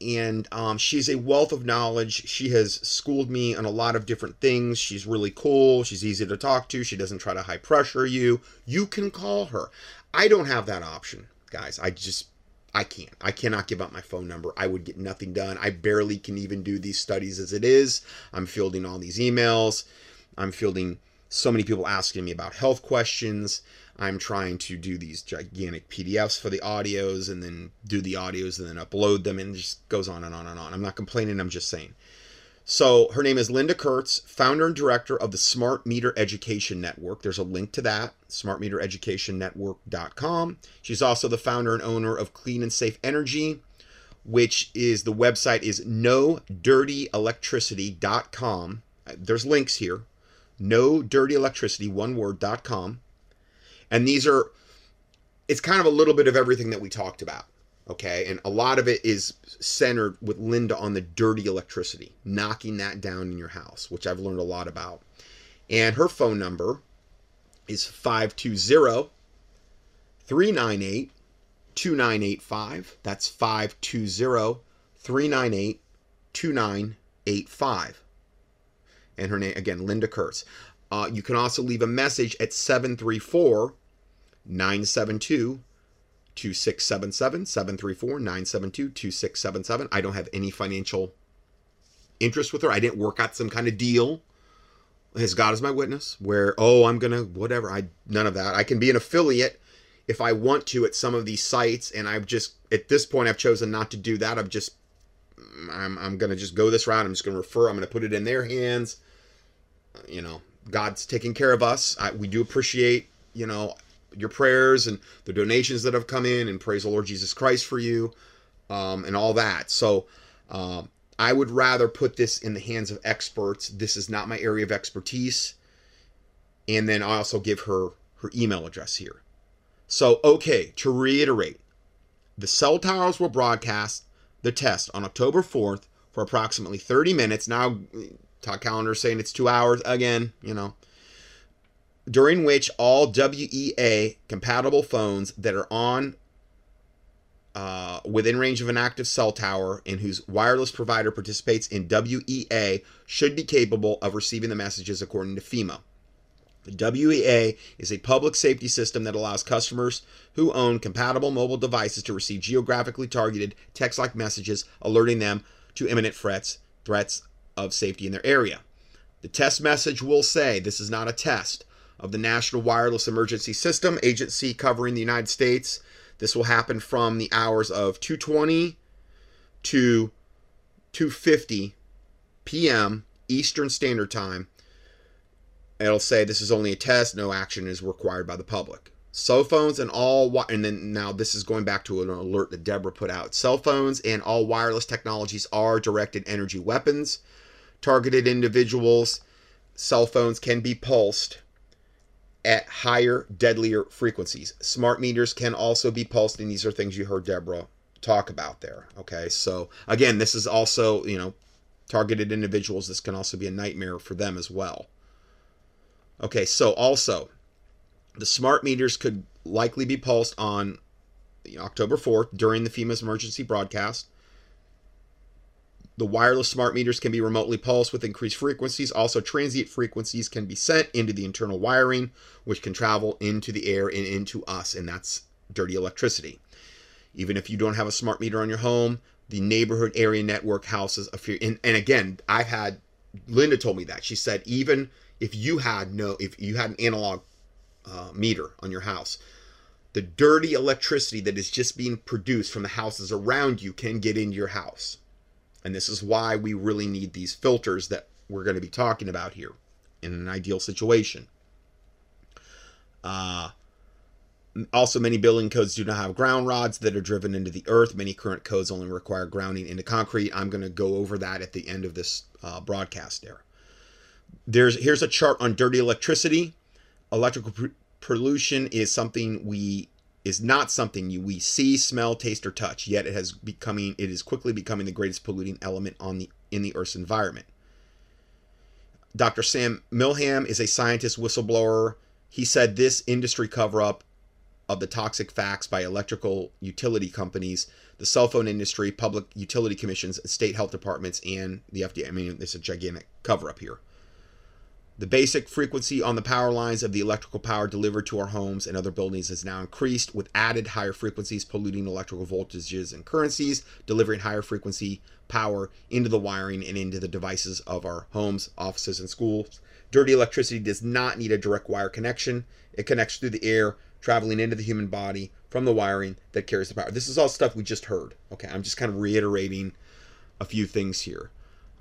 And um, she's a wealth of knowledge. She has schooled me on a lot of different things. She's really cool. She's easy to talk to. She doesn't try to high pressure you. You can call her. I don't have that option guys. I just I can't. I cannot give up my phone number. I would get nothing done. I barely can even do these studies as it is. I'm fielding all these emails. I'm fielding so many people asking me about health questions. I'm trying to do these gigantic PDFs for the audios and then do the audios and then upload them and just goes on and on and on. I'm not complaining, I'm just saying. So her name is Linda Kurtz, founder and director of the Smart Meter Education Network. There's a link to that, smartmetereducationnetwork.com. She's also the founder and owner of Clean and Safe Energy, which is the website is no dirty electricity.com. There's links here. No one word.com. And these are it's kind of a little bit of everything that we talked about okay? And a lot of it is centered with linda on the dirty electricity knocking that down in your house which i've learned a lot about. And her phone number is 520 398 2985 that's 520 398 2985 and her name again linda kurtz. Uh, you can also leave a message at 734 972 2677 734 972 2677. I don't have any financial interest with her. I didn't work out some kind of deal. As God is my witness, where, oh, I'm going to, whatever. I None of that. I can be an affiliate if I want to at some of these sites. And I've just, at this point, I've chosen not to do that. I've just, I'm, I'm going to just go this route. I'm just going to refer. I'm going to put it in their hands. You know, God's taking care of us. I, we do appreciate, you know, your prayers and the donations that have come in, and praise the Lord Jesus Christ for you, um, and all that. So, um, I would rather put this in the hands of experts. This is not my area of expertise. And then I also give her her email address here. So, okay, to reiterate, the cell towers will broadcast the test on October 4th for approximately 30 minutes. Now, Todd Callender saying it's two hours. Again, you know, during which all WEA compatible phones that are on uh, within range of an active cell tower and whose wireless provider participates in WEA should be capable of receiving the messages according to FEMA. The WEA is a public safety system that allows customers who own compatible mobile devices to receive geographically targeted text like messages alerting them to imminent threats, threats of safety in their area. The test message will say this is not a test of the National Wireless Emergency System Agency covering the United States. This will happen from the hours of 2:20 to 2:50 p.m. Eastern Standard Time, it'll say this is only a test, no action is required by the public. Cell phones and all, and then now this is going back to an alert that Deborah put out. Cell phones and all wireless technologies are directed energy weapons. Targeted individuals, cell phones can be pulsed at higher, deadlier frequencies. Smart meters can also be pulsed, and these are things you heard Deborah talk about there. Okay, so again, this is also, you know, targeted individuals. This can also be a nightmare for them as well. Okay, so also, the smart meters could likely be pulsed on October 4th during the FEMA's emergency broadcast. The wireless smart meters can be remotely pulsed with increased frequencies. Also, transient frequencies can be sent into the internal wiring, which can travel into the air and into us, and that's dirty electricity. Even if you don't have a smart meter on your home, the neighborhood area network houses a few. And, and again, I've had Linda told me that she said even if you had no if you had an analog uh, meter on your house, the dirty electricity that is just being produced from the houses around you can get into your house. And this is why we really need these filters that we're going to be talking about here in an ideal situation. Uh, also, many building codes do not have ground rods that are driven into the earth. Many current codes only require grounding into concrete. I'm going to go over that at the end of this uh, broadcast there. There's here's a chart on dirty electricity. Electrical pollution is something we is not something you, we see, smell, taste, or touch. Yet it has becoming it is quickly becoming the greatest polluting element on the in the Earth's environment. Dr. Sam Milham is a scientist whistleblower. He said this industry cover up of the toxic facts by electrical utility companies, the cell phone industry, public utility commissions, state health departments, and the FDA. I mean, it's a gigantic cover up here. The basic frequency on the power lines of the electrical power delivered to our homes and other buildings has now increased with added higher frequencies polluting electrical voltages and currencies, delivering higher frequency power into the wiring and into the devices of our homes, offices, and schools. Dirty electricity does not need a direct wire connection. It connects through the air traveling into the human body from the wiring that carries the power. This is all stuff we just heard. Okay, I'm just kind of reiterating a few things here.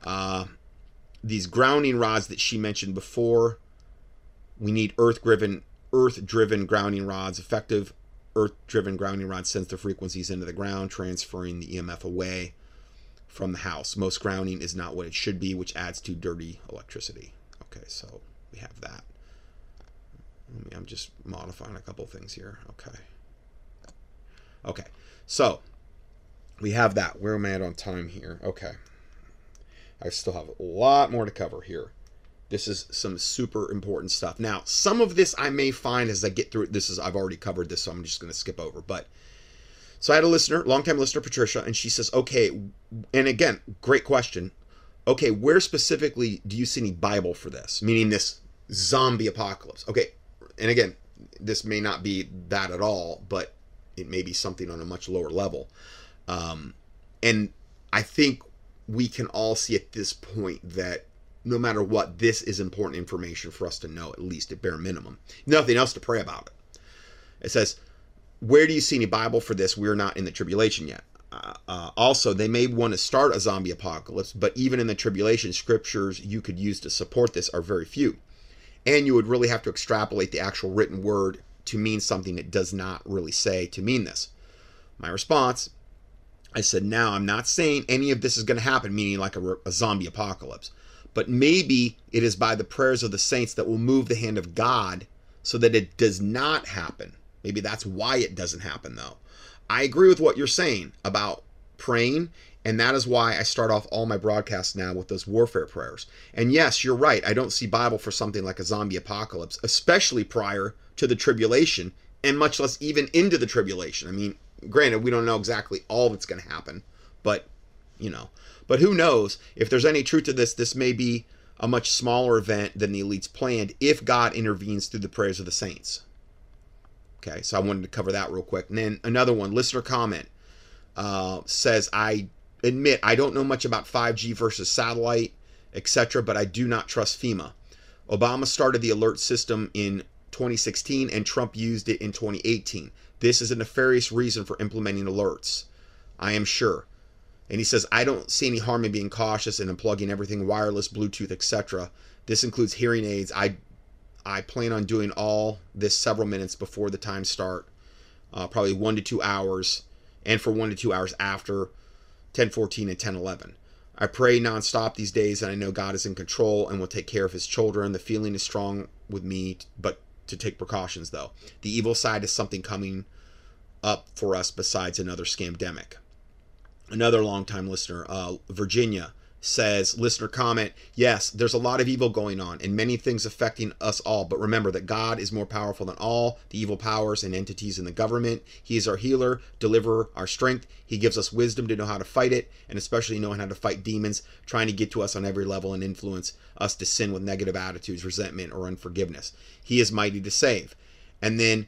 Uh, these grounding rods that she mentioned before, we need earth-driven earth-driven grounding rods. Effective earth-driven grounding rods sends the frequencies into the ground, transferring the EMF away from the house. Most grounding is not what it should be, which adds to dirty electricity. Okay, so we have that. I'm just modifying a couple things here. Okay. Okay. So we have that. Where am I at on time here? Okay. I still have a lot more to cover here. This is some super important stuff. Now, some of this I may find as I get through it. This is I've already covered this, so I'm just going to skip over. But so I had a listener, longtime listener, Patricia, and she says, "Okay," and again, great question. Okay, where specifically do you see any Bible for this? Meaning this zombie apocalypse. Okay, and again, this may not be that at all, but it may be something on a much lower level. Um, and I think we can all see at this point that no matter what, this is important information for us to know, at least at bare minimum. Nothing else to pray about it. It says, Where do you see any Bible for this? We're not in the tribulation yet. Uh, uh, also, they may want to start a zombie apocalypse, but even in the tribulation, scriptures you could use to support this are very few and you would really have to extrapolate the actual written word to mean something it does not really say to mean this. My response I said, now I'm not saying any of this is going to happen, meaning like a, a, zombie apocalypse, but maybe it is by the prayers of the saints that will move the hand of God so that it does not happen. Maybe that's why it doesn't happen, though. I agree with what you're saying about praying and that is why I start off all my broadcasts now with those warfare prayers. And yes, you're right. I don't see Bible for something like a zombie apocalypse, especially prior to the tribulation, and much less even into the tribulation. I mean, granted, we don't know exactly all that's going to happen, but you know. But who knows? If there's any truth to this, this may be a much smaller event than the elites planned if God intervenes through the prayers of the saints. Okay, so I wanted to cover that real quick. And then another one, listener comment uh, says, I admit I don't know much about 5G versus satellite, etc., but I do not trust FEMA. Obama started the alert system in 2016 and Trump used it in 2018. This is a nefarious reason for implementing alerts. I am sure. And he says, I don't see any harm in being cautious and unplugging everything wireless, Bluetooth, etc. This includes hearing aids. I I plan on doing all this several minutes before the time start, uh, probably one to two hours, and for one to two hours after 10:14 and 10:11. I pray nonstop these days, and I know God is in control and will take care of His children. The feeling is strong with me, but to take precautions though. The evil side is something coming up for us besides another scamdemic. Another longtime listener, uh, Virginia, says listener comment yes there's a lot of evil going on and many things affecting us all but remember that god is more powerful than all the evil powers and entities in the government. He is our healer deliverer our strength. He gives us wisdom to know how to fight it and especially knowing how to fight demons trying to get to us on every level and influence us to sin with negative attitudes resentment or unforgiveness. He is mighty to save. And then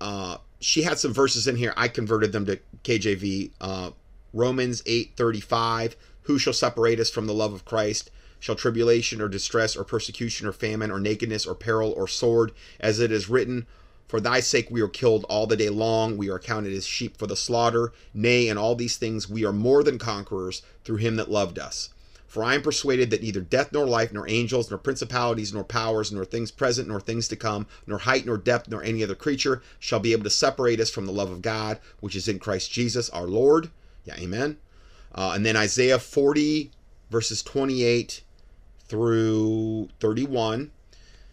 uh, she had some verses in here. I converted them to kjv uh, romans 8 35 who shall separate us from the love of Christ? Shall tribulation or distress or persecution or famine or nakedness or peril or sword? As it is written, For thy sake we are killed all the day long, we are counted as sheep for the slaughter. Nay, in all these things we are more than conquerors through him that loved us. For I am persuaded that neither death nor life, nor angels, nor principalities, nor powers, nor things present, nor things to come, nor height, nor depth, nor any other creature shall be able to separate us from the love of God, which is in Christ Jesus our Lord. Yeah, amen. Uh, and then Isaiah 40, verses 28 through 31.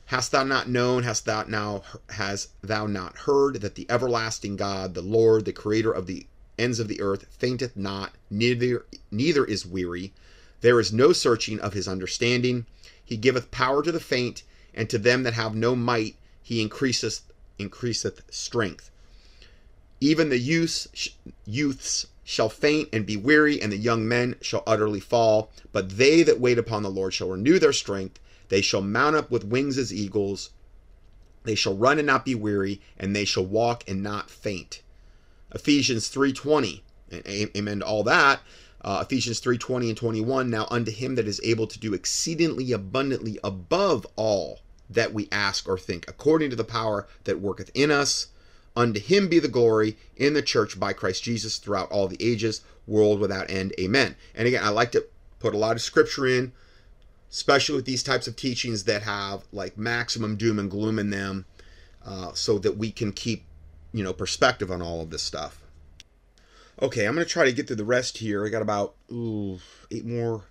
Hast thou not known, hast thou now has thou not heard that the everlasting God, the Lord, the creator of the ends of the earth, fainteth not, neither neither is weary. There is no searching of his understanding. He giveth power to the faint, and to them that have no might he increaseth increaseth strength. Even the youths youths shall faint and be weary, and the young men shall utterly fall. But they that wait upon the Lord shall renew their strength. They shall mount up with wings as eagles. They shall run and not be weary, and they shall walk and not faint. Ephesians 3:20, and amen to all that. Uh, Ephesians 3:20 and 21. Now unto him that is able to do exceedingly abundantly above all that we ask or think, according to the power that worketh in us. Unto him be the glory in the church by Christ Jesus throughout all the ages, world without end. Amen. And again, I like to put a lot of scripture in, especially with these types of teachings that have like maximum doom and gloom in them, uh, so that we can keep, you know, perspective on all of this stuff. Okay, I'm going to try to get through the rest here. I got about ooh, eight more,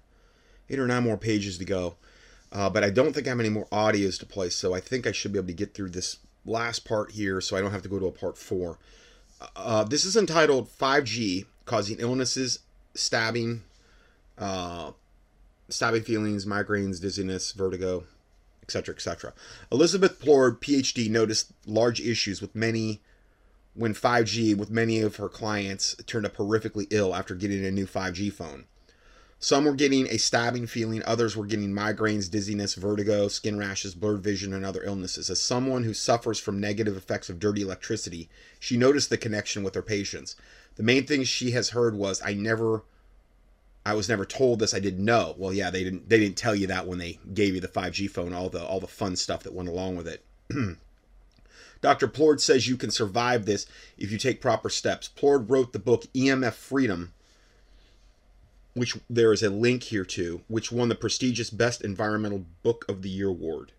eight or nine more pages to go. Uh, but I don't think I have any more audios to play, so I think I should be able to get through this last part here so I don't have to go to a part four. Uh, this is entitled 5G Causing Illnesses, Stabbing, uh, Stabbing Feelings, Migraines, Dizziness, Vertigo, etc., etc. Elizabeth Plourde, PhD, noticed large issues with many when 5G with many of her clients turned up horrifically ill after getting a new 5G phone. Some were getting a stabbing feeling, others were getting migraines, dizziness, vertigo, skin rashes, blurred vision, and other illnesses. As someone who suffers from negative effects of dirty electricity, she noticed the connection with her patients. The main thing she has heard was, I never I was never told this, I didn't know. Well, yeah, they didn't they didn't tell you that when they gave you the 5G phone, all the all the fun stuff that went along with it. Dr. Plourde says you can survive this if you take proper steps. Plourde wrote the book EMF Freedom which there is a link here to, which won the prestigious Best Environmental Book of the Year award.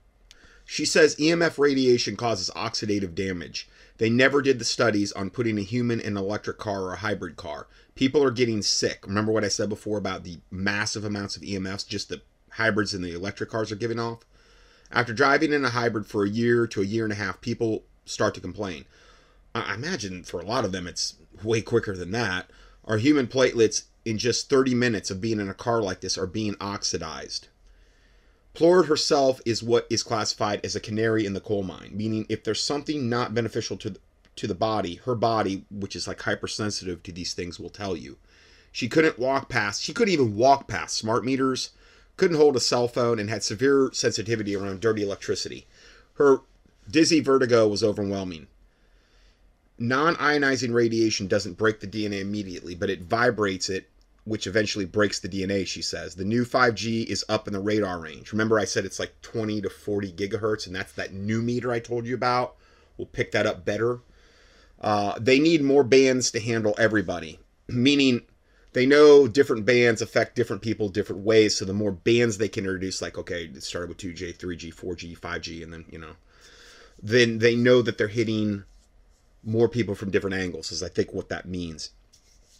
She says EMF radiation causes oxidative damage. They never did the studies on putting a human in an electric car or a hybrid car. People are getting sick. Remember what I said before about the massive amounts of EMFs just the hybrids and the electric cars are giving off? After driving in a hybrid for a year to a year and a half, people start to complain. I imagine for a lot of them it's way quicker than that. Our human platelets in just 30 minutes of being in a car like this are being oxidized. Plourde herself is what is classified as a canary in the coal mine, meaning if there's something not beneficial to the, to the body, her body, which is like hypersensitive to these things, will tell you. She couldn't walk past, she couldn't even walk past smart meters, couldn't hold a cell phone, and had severe sensitivity around dirty electricity. Her dizzy vertigo was overwhelming non ionizing radiation doesn't break the DNA immediately, but it vibrates it which eventually breaks the DNA, she says. The new 5G is up in the radar range. Remember, I said it's like 20 to 40 gigahertz, and that's that new meter I told you about. We'll pick that up better. Uh, they need more bands to handle everybody, meaning they know different bands affect different people different ways. So the more bands they can introduce, like okay, it started with 2G, 3G, 4G, 5G, and then you know, then they know that they're hitting more people from different angles. Is I think what that means.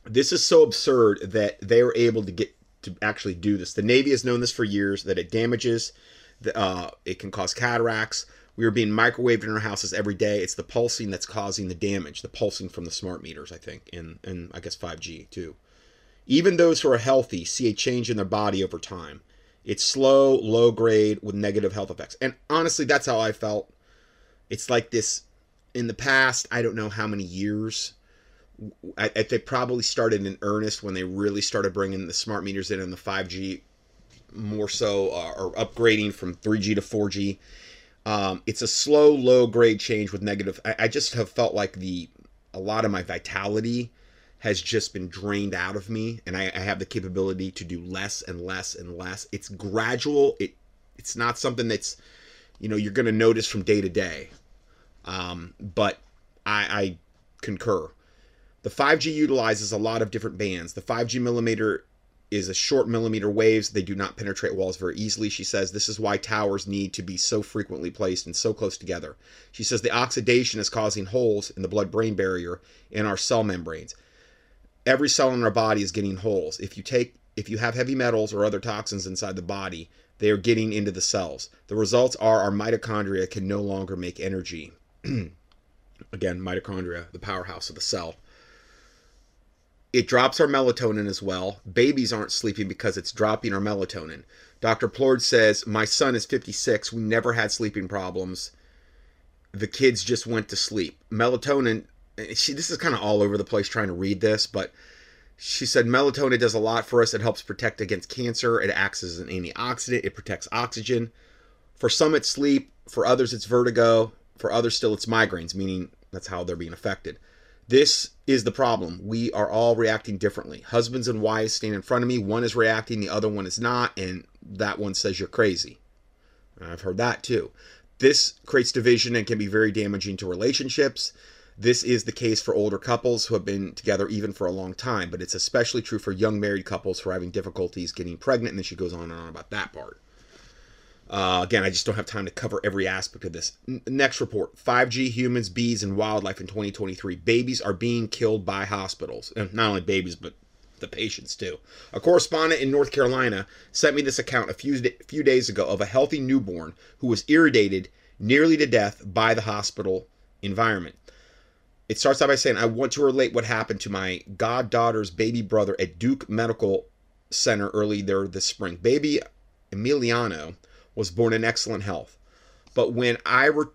This is so absurd that they are able to get to actually do this. The Navy has known this for years that it damages, the, uh, it can cause cataracts. We are being microwaved in our houses every day. It's the pulsing that's causing the damage, the pulsing from the smart meters, I think, and, and I guess 5G too. Even those who are healthy see a change in their body over time. It's slow, low grade with negative health effects. And honestly, that's how I felt. It's like this in the past, I don't know how many years. I, I they probably started in earnest when they really started bringing the smart meters in and the 5G more so, uh, or upgrading from 3G to 4G. Um, it's a slow, low grade change with negative. I, I just have felt like the a lot of my vitality has just been drained out of me and I, I, have the capability to do less and less and less it's gradual it it's not something that's you know you're going to notice from day to day um, but I, I concur the 5g utilizes a lot of different bands the 5g millimeter is a short millimeter waves they do not penetrate walls very easily she says this is why towers need to be so frequently placed and so close together she says the oxidation is causing holes in the blood brain barrier in our cell membranes every cell in our body is getting holes. If you take if you have heavy metals or other toxins inside the body, they are getting into the cells. The results are our mitochondria can no longer make energy. Again, mitochondria, the powerhouse of the cell. It drops our melatonin as well. Babies aren't sleeping because it's dropping our melatonin. Dr. Plourde says, My son is 56. We never had sleeping problems. The kids just went to sleep. Melatonin she this is kind of all over the place trying to read this, but she said melatonin does a lot for us. It helps protect against cancer. It acts as an antioxidant. It protects oxygen. For some, it's sleep. For others, it's vertigo. For others, still, it's migraines, meaning that's how they're being affected. This is the problem. We are all reacting differently. Husbands and wives stand in front of me. One is reacting, the other one is not, and that one says you're crazy. I've heard that too. This creates division and can be very damaging to relationships. This is the case for older couples who have been together even for a long time, but it's especially true for young married couples who are having difficulties getting pregnant. And then she goes on and on about that part. Uh, again, I just don't have time to cover every aspect of this. N- next report 5G humans, bees, and wildlife in 2023. Babies are being killed by hospitals. And not only babies, but the patients too. A correspondent in North Carolina sent me this account a few, few days ago of a healthy newborn who was irradiated nearly to death by the hospital environment it starts out by saying, I want to relate what happened to my goddaughter's baby brother at Duke Medical Center early there this spring. Baby Emiliano was born in excellent health. But when I re-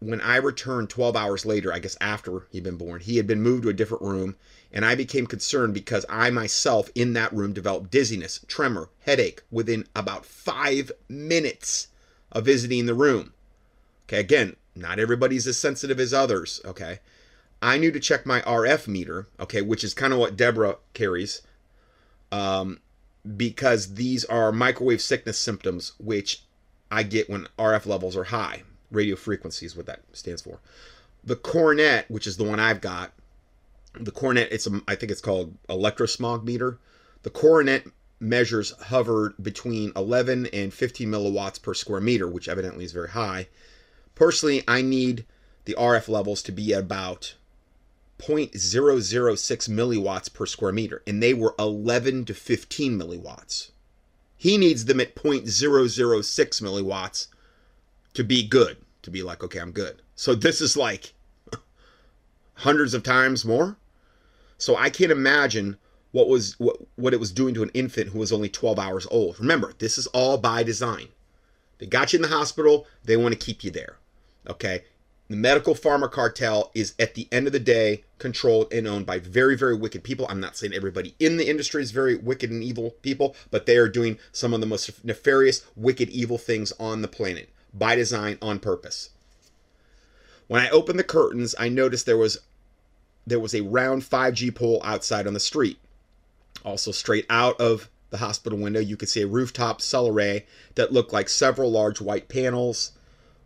when I returned 12 hours later, I guess after he'd been born, he had been moved to a different room, and I became concerned because I myself in that room developed dizziness, tremor, headache within about five minutes of visiting the room. Okay, again, not everybody's as sensitive as others, okay? I knew to check my RF meter, okay, which is kind of what Deborah carries, um, because these are microwave sickness symptoms, which I get when RF levels are high. Radio frequency is what that stands for. The cornet, which is the one I've got, the cornet, it's a, I think it's called electrosmog meter. The Cornet measures hovered between 11 and 15 milliwatts per square meter, which evidently is very high. Personally, I need the RF levels to be about 0.006 milliwatts per square meter, and they were 11 to 15 milliwatts. He needs them at 0.006 milliwatts to be good, to be like, okay, I'm good. So this is like hundreds of times more. So I can't imagine what was what, what it was doing to an infant who was only 12 hours old. Remember, this is all by design. They got you in the hospital, they want to keep you there. Okay? The medical pharma cartel is at the end of the day controlled and owned by very, very wicked people. I'm not saying everybody in the industry is very wicked and evil people, but they are doing some of the most nefarious, wicked, evil things on the planet by design, on purpose. When I opened the curtains, I noticed there was there was a round 5G pole outside on the street. Also, straight out of the hospital window, you could see a rooftop cell array that looked like several large white panels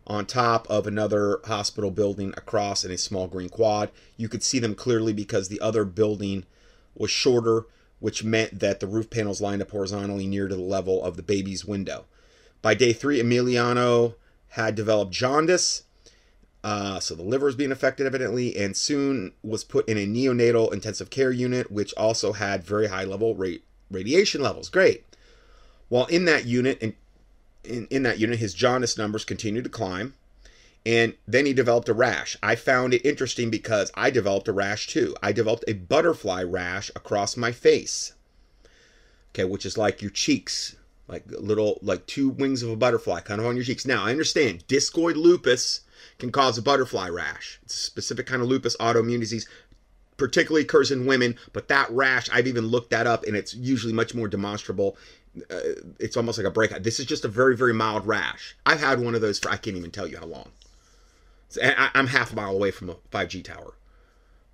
on top of another hospital building across in a small green quad. You could see them clearly because the other building was shorter which meant that the roof panels lined up horizontally near to the level of the baby's window. By day three, Emiliano had developed jaundice, uh, so the liver was being affected evidently, and soon was put in a neonatal intensive care unit, which also had very high level rate radiation levels. Great. While in that unit, in, in, that unit, his jaundice numbers continued to climb, and then he developed a rash. I found it interesting because I developed a rash too. I developed a butterfly rash across my face. Okay, which is like your cheeks like little like two wings of a butterfly kind of on your cheeks. Now I understand discoid lupus can cause a butterfly rash. It's a specific kind of lupus autoimmune disease, particularly occurs in women. But that rash, I've even looked that up, and it's usually much more demonstrable. Uh, it's almost like a breakout. This is just a very very mild rash. I've had one of those for I can't even tell you how long. I, I'm half a mile away from a 5G tower.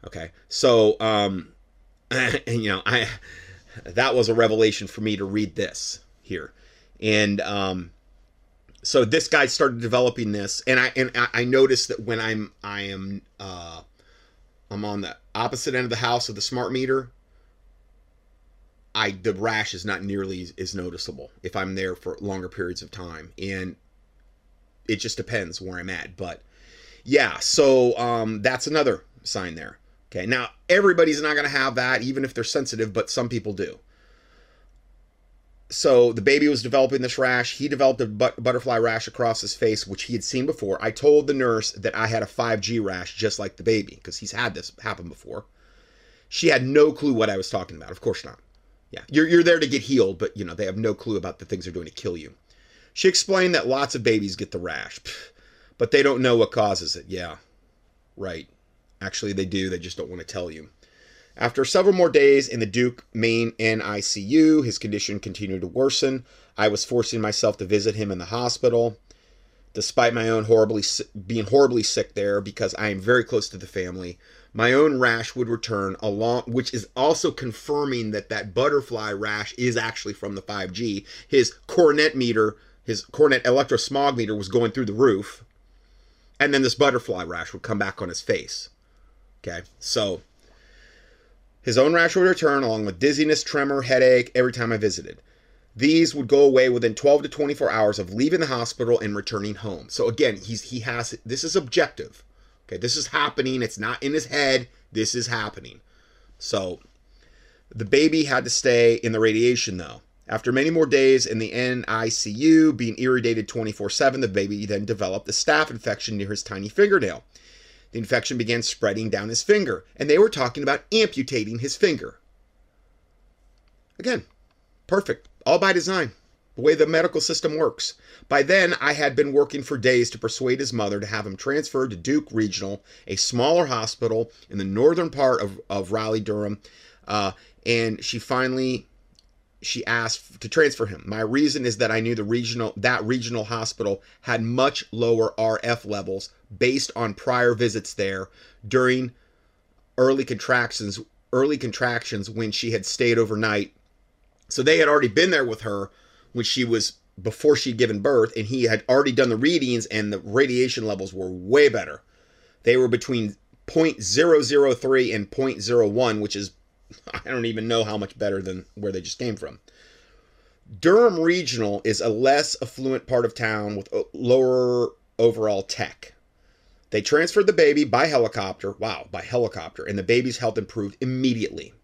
Okay, so um, and you know I that was a revelation for me to read this here. And um, so this guy started developing this, and I and I noticed that when I'm I am uh, I'm on the opposite end of the house of the smart meter, I the rash is not nearly as noticeable if I'm there for longer periods of time, and it just depends where I'm at. But yeah, so um, that's another sign there. Okay, now everybody's not going to have that, even if they're sensitive, but some people do so the baby was developing this rash. He developed a but- butterfly rash across his face, which he had seen before. I told the nurse that I had a 5G rash just like the baby because he's had this happen before. She had no clue what I was talking about. Of course not. Yeah, you're, you're there to get healed, but you know they have no clue about the things they're doing to kill you. She explained that lots of babies get the rash, but they don't know what causes it. Yeah, right. Actually, they do. They just don't want to tell you. After several more days in the Duke main NICU, his condition continued to worsen. I was forcing myself to visit him in the hospital, despite my own horribly being horribly sick there because I am very close to the family. My own rash would return along, which is also confirming that that butterfly rash is actually from the 5G. His cornet meter, his cornet electrosmog meter was going through the roof, and then this butterfly rash would come back on his face. Okay, so his own rash would return along with dizziness, tremor, headache every time I visited. These would go away within 12 to 24 hours of leaving the hospital and returning home. So again, he's he has this is objective. Okay, this is happening. It's not in his head. This is happening. So the baby had to stay in the radiation though. After many more days in the NICU, being irradiated 24 7, the baby then developed a staph infection near his tiny fingernail. The infection began spreading down his finger, and they were talking about amputating his finger. Again, perfect, all by design, the way the medical system works. By then, I had been working for days to persuade his mother to have him transferred to Duke Regional, a smaller hospital in the northern part of, of Raleigh, Durham. Uh, and she finally she asked to transfer him. My reason is that I knew the regional that regional hospital had much lower RF levels based on prior visits there during early contractions early contractions when she had stayed overnight. So they had already been there with her when she was before she'd given birth and he had already done the readings and the radiation levels were way better. They were between 0.003 and 0.01, which is I don't even know how much better than where they just came from. Durham Regional is a less affluent part of town with lower overall tech. They transferred the baby by helicopter. Wow, by helicopter. And the baby's health improved immediately.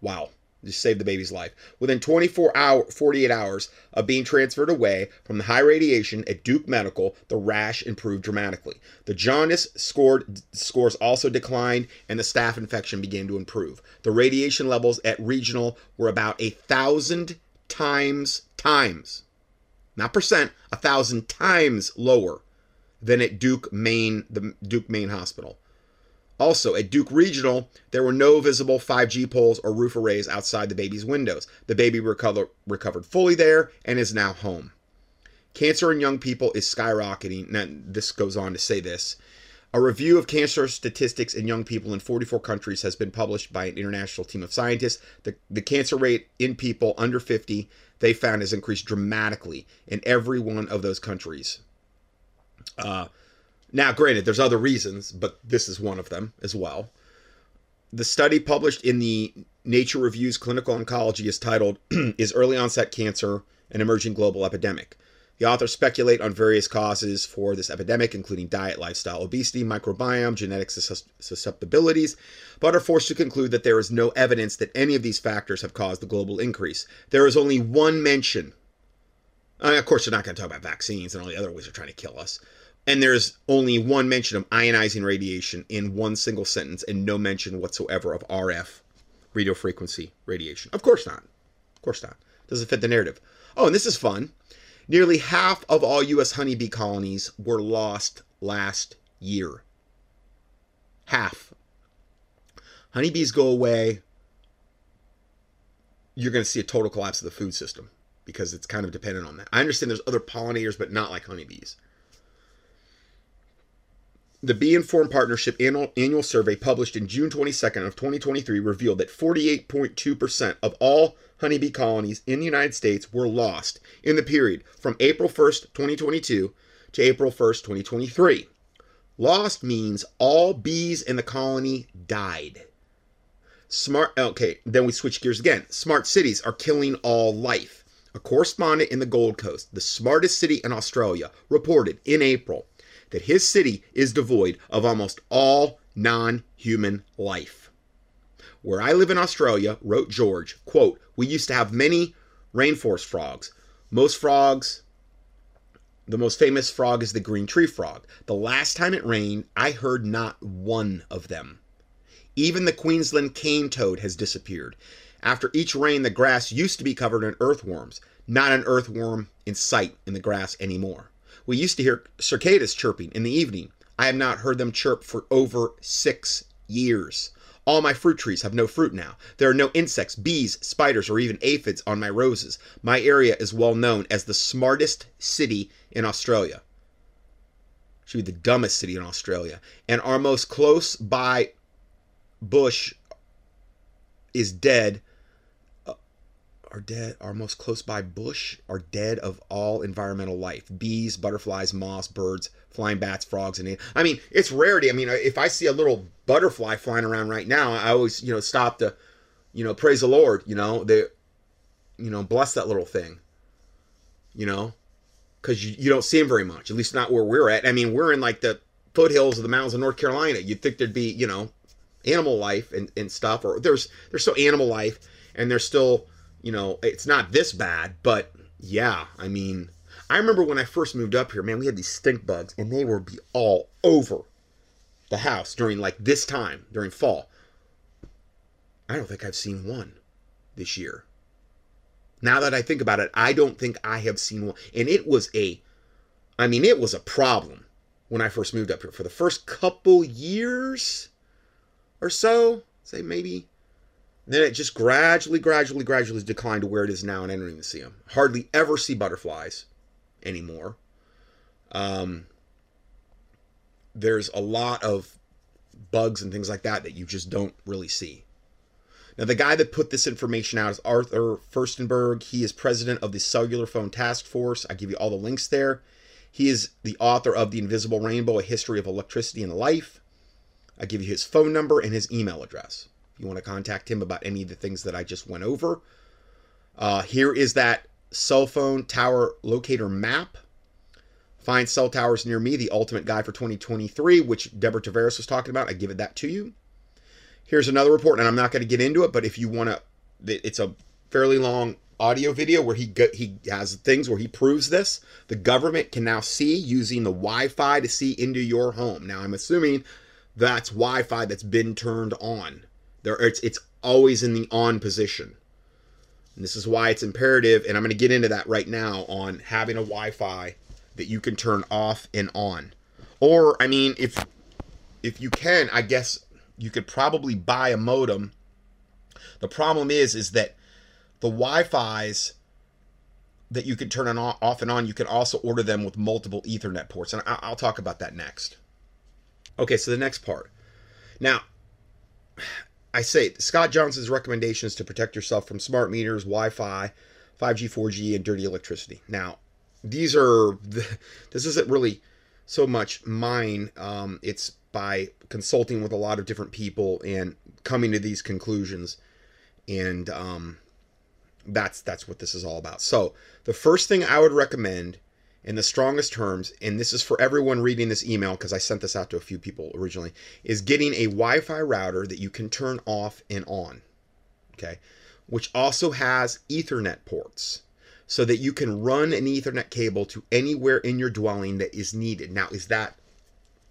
Wow. Just saved the baby's life. Within 24 hour, 48 hours of being transferred away from the high radiation at Duke Medical, the rash improved dramatically. The jaundice scored, scores also declined, and the staph infection began to improve. The radiation levels at regional were about a thousand times times, not percent, a thousand times lower than at Duke Main, the Duke Main Hospital. Also, at Duke Regional, there were no visible 5G poles or roof arrays outside the baby's windows. The baby recover, recovered fully there and is now home. Cancer in young people is skyrocketing. Now, this goes on to say this. A review of cancer statistics in young people in 44 countries has been published by an international team of scientists. The, the cancer rate in people under 50, they found, has increased dramatically in every one of those countries. Uh, now, granted, there's other reasons, but this is one of them as well. the study published in the Nature Reviews Clinical Oncology is titled Is Early Onset Cancer an Emerging Global Epidemic? The authors speculate on various causes for this epidemic, including diet, lifestyle, obesity, microbiome, genetic susceptibilities, but are forced to conclude that there is no evidence that any of these factors have caused the global increase. There is only one mention. Uh, of course, they're not going to talk about vaccines and all the other ways they're trying to kill us. And there's only one mention of ionizing radiation in one single sentence and no mention whatsoever of RF, radio frequency radiation. Of course not. Of course not. Doesn't fit the narrative. Oh, and this is fun. Nearly half of all U.S. honeybee colonies were lost last year. Half. Honeybees go away, you're going to see a total collapse of the food system because it's kind of dependent on that. I understand there's other pollinators, but not like honeybees. The Bee Informed Partnership annual, annual survey published in June 22nd of 2023 revealed that 48.2% of all honeybee colonies in the United States were lost in the period from April 1st, 2022 to April 1st, 2023. Lost means all bees in the colony died. Smart okay, then we switch gears again. Smart cities are killing all life. A correspondent in the Gold Coast, the smartest city in Australia, reported in April that his city is devoid of almost all non human life. Where I live in Australia, wrote George, quote, we used to have many rainforest frogs. Most frogs, the most famous frog is the green tree frog. The last time it rained, I heard not one of them. Even the Queensland cane toad has disappeared. After each rain, the grass used to be covered in earthworms. Not an earthworm in sight in the grass anymore. We used to hear cicadas chirping in the evening. I have not heard them chirp for over six years. All my fruit trees have no fruit now. There are no insects, bees, spiders, or even aphids on my roses. My area is well known as the smartest city in Australia. Should be the dumbest city in Australia. And our most close by bush is dead are dead our most close by bush are dead of all environmental life. Bees butterflies moths birds flying bats frogs and i mean it's rarity. I mean if i see a little butterfly flying around right now i always you know stop to you know praise the lord you know they you know bless that little thing you know because you, you don't see them very much at least not where we're at. I mean we're in like the foothills of the mountains of north carolina. You'd think there'd be you know animal life and, and stuff or there's there's still animal life and there's still you know, it's not this bad, but yeah, I mean, I remember when I first moved up here, man, we had these stink bugs and they would be all over the house during like this time, during fall. I don't think I've seen one this year. Now that I think about it, I don't think I have seen one. And it was a, I mean, it was a problem when I first moved up here. For the first couple years or so, say maybe then it just gradually, gradually, gradually declined to where it is now, and I don't even see them. Hardly ever see butterflies anymore. Um, there's a lot of bugs and things like that that you just don't really see. Now, the guy that put this information out is Arthur Firstenberg. He is president of the Cellular Phone Task Force. I give you all the links there. He is the author of The Invisible Rainbow A History of Electricity and Life. I give you his phone number and his email address you want to contact him about any of the things that I just went over. Uh, here is that cell phone tower locator map. Find cell towers near me, the ultimate guide for 2023, which Deborah Tavares was talking about. I give it that to you. Here's another report, and I'm not going to get into it, but if you want to, it's a fairly long audio video where he he has things where he proves this. The government can now see using the Wi-Fi to see into your home. Now I'm assuming that's Wi-Fi that's been turned on. There, it's it's always in the on position. And this is why it's imperative, and I'm going to get into that right now on having a Wi-Fi that you can turn off and on. Or, I mean, if if you can, I guess you could probably buy a modem. The problem is, is that the Wi-Fi's that you can turn on off and on, you can also order them with multiple Ethernet ports, and I'll talk about that next. Okay, so the next part. Now, I say Scott Johnson's recommendations to protect yourself from smart meters, Wi-Fi, 5G, 4G, and dirty electricity. Now, these are this isn't really so much mine. Um, it's by consulting with a lot of different people and coming to these conclusions and um, that's that's what this is all about so the first thing i would recommend in the strongest terms and this is for everyone reading this email because i sent this out to a few people originally is getting a wi-fi router that you can turn off and on okay? Which also has ethernet ports so that you can run an ethernet cable to anywhere in your dwelling that is needed. Now is that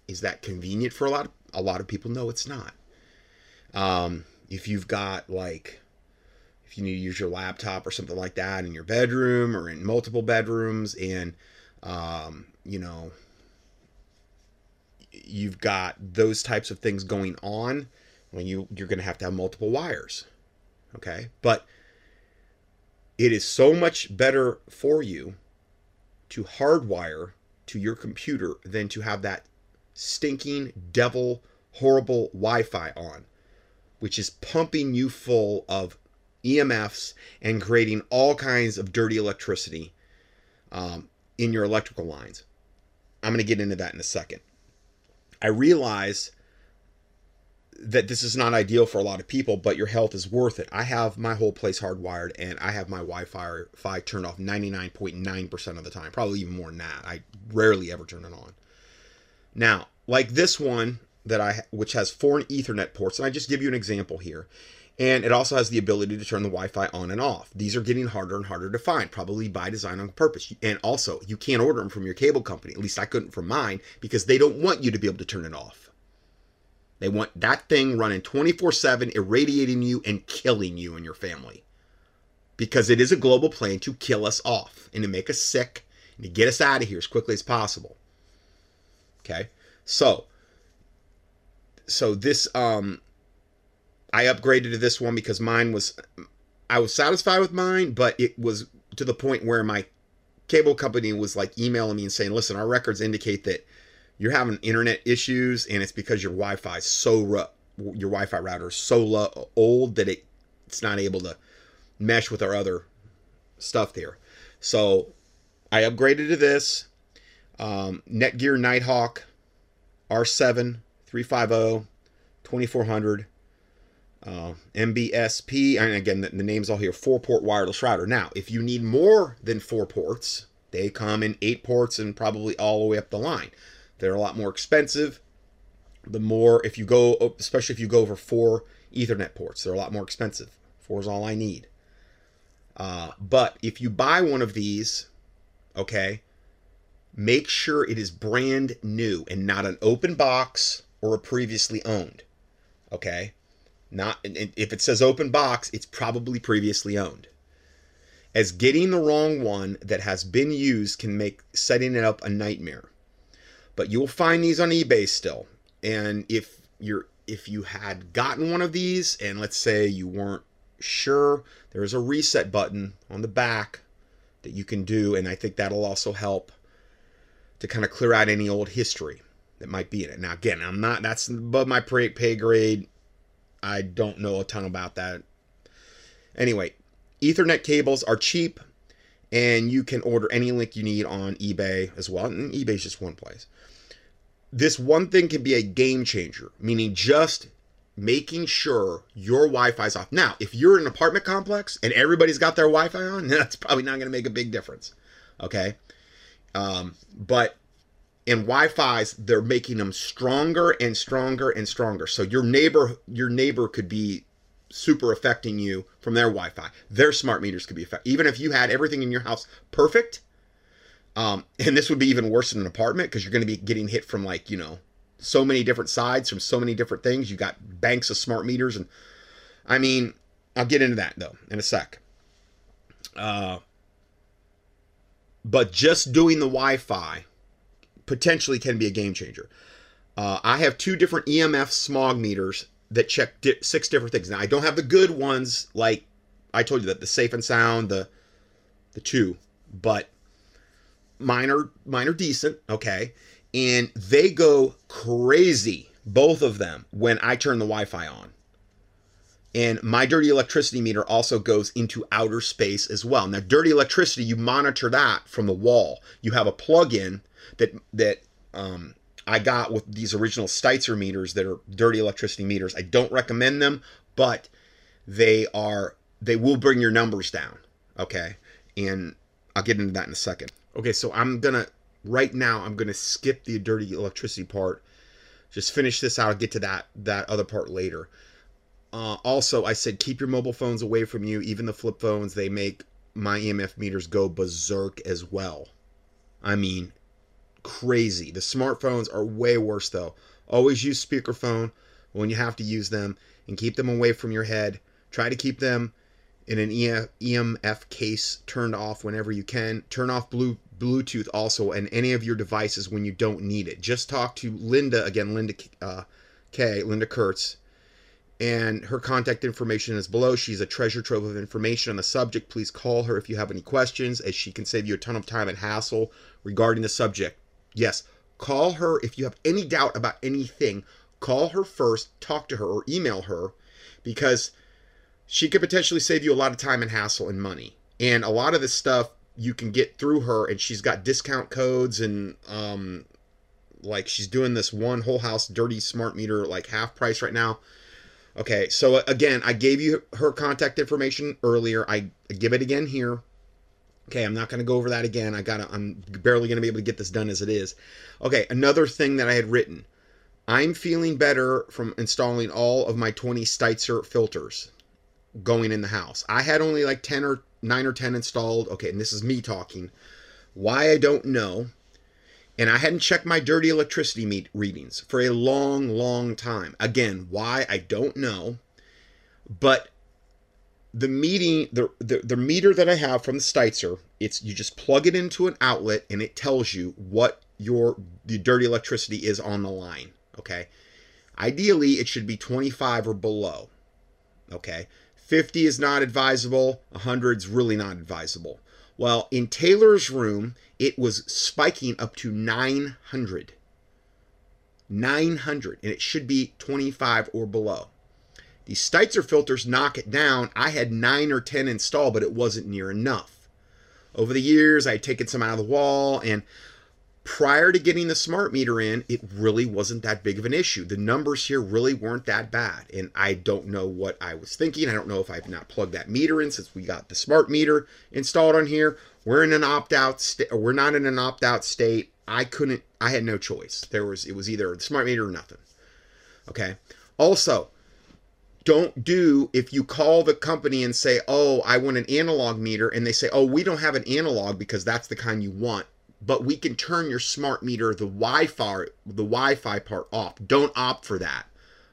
is that convenient for a lot of a lot of people? No it's not. Um, if you've got like if you need to use your laptop or something like that in your bedroom or in multiple bedrooms and um, you know you've got those types of things going on when you you're going to have to have multiple wires okay? But it is so much better for you to hardwire to your computer than to have that stinking devil horrible wi-fi on which is pumping you full of EMFs and creating all kinds of dirty electricity. Um, in your electrical lines. I'm going to get into that in a second. I realize that this is not ideal for a lot of people, but your health is worth it. I have my whole place hardwired and I have my Wi Fi turned off 99.9% of the time, probably even more than that. I rarely ever turn it on. Now, like this one, that I which has four Ethernet ports, and I just give you an example here. And it also has the ability to turn the Wi-Fi on and off. These are getting harder and harder to find, probably by design on purpose. And also, you can't order them from your cable company. At least I couldn't from mine because they don't want you to be able to turn it off. They want that thing running 24/7, irradiating you and killing you and your family. Because it is a global plan to kill us off and to make us sick and to get us out of here as quickly as possible. Okay? So, so this um I upgraded to this one because mine was I was satisfied with mine, but it was to the point where my cable company was like emailing me and saying, "Listen, our records indicate that you're having internet issues, and it's because your Wi-Fi so rough, your Wi-Fi router is so low, old that it it's not able to mesh with our other stuff there." So I upgraded to this um, Netgear Nighthawk R7 350, 2400, uh, MBSP, and again, the, the name's all here, four port wireless router. Now, if you need more than four ports, they come in eight ports and probably all the way up the line. They're a lot more expensive. The more, if you go, especially if you go over four Ethernet ports, they're a lot more expensive. Four is all I need. Uh, but if you buy one of these, okay, make sure it is brand new and not an open box or a previously owned. Okay? Not if it says open box, it's probably previously owned. As getting the wrong one that has been used can make setting it up a nightmare. But you'll find these on eBay still. And if you're if you had gotten one of these and let's say you weren't sure, there's a reset button on the back that you can do and I think that'll also help to kind of clear out any old history that might be in it. Now, again, I'm not, that's above my pay grade. I don't know a ton about that. Anyway, Ethernet cables are cheap and you can order any link you need on eBay as well. And eBay is just one place. This one thing can be a game changer, meaning just making sure your Wi-Fi is off. Now, if you're in an apartment complex and everybody's got their Wi-Fi on, that's probably not going to make a big difference. Okay? Um, but in Wi-Fi's, they're making them stronger and stronger and stronger. So your neighbor, your neighbor could be super affecting you from their Wi-Fi. Their smart meters could be affected. Even if you had everything in your house perfect, um, and this would be even worse in an apartment because you're going to be getting hit from like you know so many different sides from so many different things. You got banks of smart meters, and I mean, I'll get into that though in a sec. Uh, but just doing the Wi-Fi potentially can be a game changer. Uh, I have two different EMF smog meters that check di- six different things. Now I don't have the good ones like I told you that the safe and sound, the the two, but mine are mine are decent, okay, and they go crazy, both of them, when I turn the Wi-Fi on. And my dirty electricity meter also goes into outer space as well. Now, dirty electricity, you monitor that from the wall. You have a plug-in that that um, I got with these original Stetzer meters that are dirty electricity meters. I don't recommend them, but they are they will bring your numbers down. Okay, and I'll get into that in a second. Okay, so I'm gonna right now I'm gonna skip the dirty electricity part. Just finish this out. I'll get to that that other part later. Uh, also, I said keep your mobile phones away from you. Even the flip phones, they make my EMF meters go berserk as well. I mean, crazy. The smartphones are way worse though. Always use speakerphone when you have to use them and keep them away from your head. Try to keep them in an EMF case turned off whenever you can. Turn off blue Bluetooth also and any of your devices when you don't need it. Just talk to Linda again, Linda uh, K, Linda Kurtz, and her contact information is below. She's a treasure trove of information on the subject. Please call her if you have any questions, as she can save you a ton of time and hassle regarding the subject. Yes, call her if you have any doubt about anything. Call her first, talk to her, or email her because she could potentially save you a lot of time and hassle and money. And a lot of this stuff you can get through her, and she's got discount codes and um, like she's doing this one whole house dirty smart meter like half price right now Okay, so uh, again, I gave you her contact information earlier. I give it again here. Okay, I'm not going to go over that again. I got I'm barely going to be able to get this done as it is. Okay, another thing that I had written. I'm feeling better from installing all of my 20 Stetzer filters going in the house. I had only like 10 or 9 or 10 installed. Okay, and this is me talking. Why I don't know and I hadn't checked my dirty electricity meet readings for a long, long time. Again, why I don't know, but the meeting the, the the meter that I have from the Stetzer, it's you just plug it into an outlet and it tells you what your the dirty electricity is on the line. Okay. Ideally, it should be 25 or below. Okay. 50 is not advisable. 100 is really not advisable. Well, in Taylor's room, it was spiking up to 900. 900, and it should be 25 or below. These Stetzer filters knock it down. I had 9 or 10 installed, but it wasn't near enough. Over the years, I had taken some out of the wall, and prior to getting the smart meter in, it really wasn't that big of an issue. The numbers here really weren't that bad. And I don't know what I was thinking. I don't know if I've not plugged that meter in since we got the smart meter installed on here. We're in an opt out state, we're not in an opt out state. I couldn't, I had no choice. There was, it was either the smart meter or nothing. Okay. Also, don't do if you call the company and say, Oh, I want an analog meter, and they say, Oh, we don't have an analog because that's the kind you want but we can turn your smart meter the Wi-Fi the Wi-Fi part off. Don't opt for that.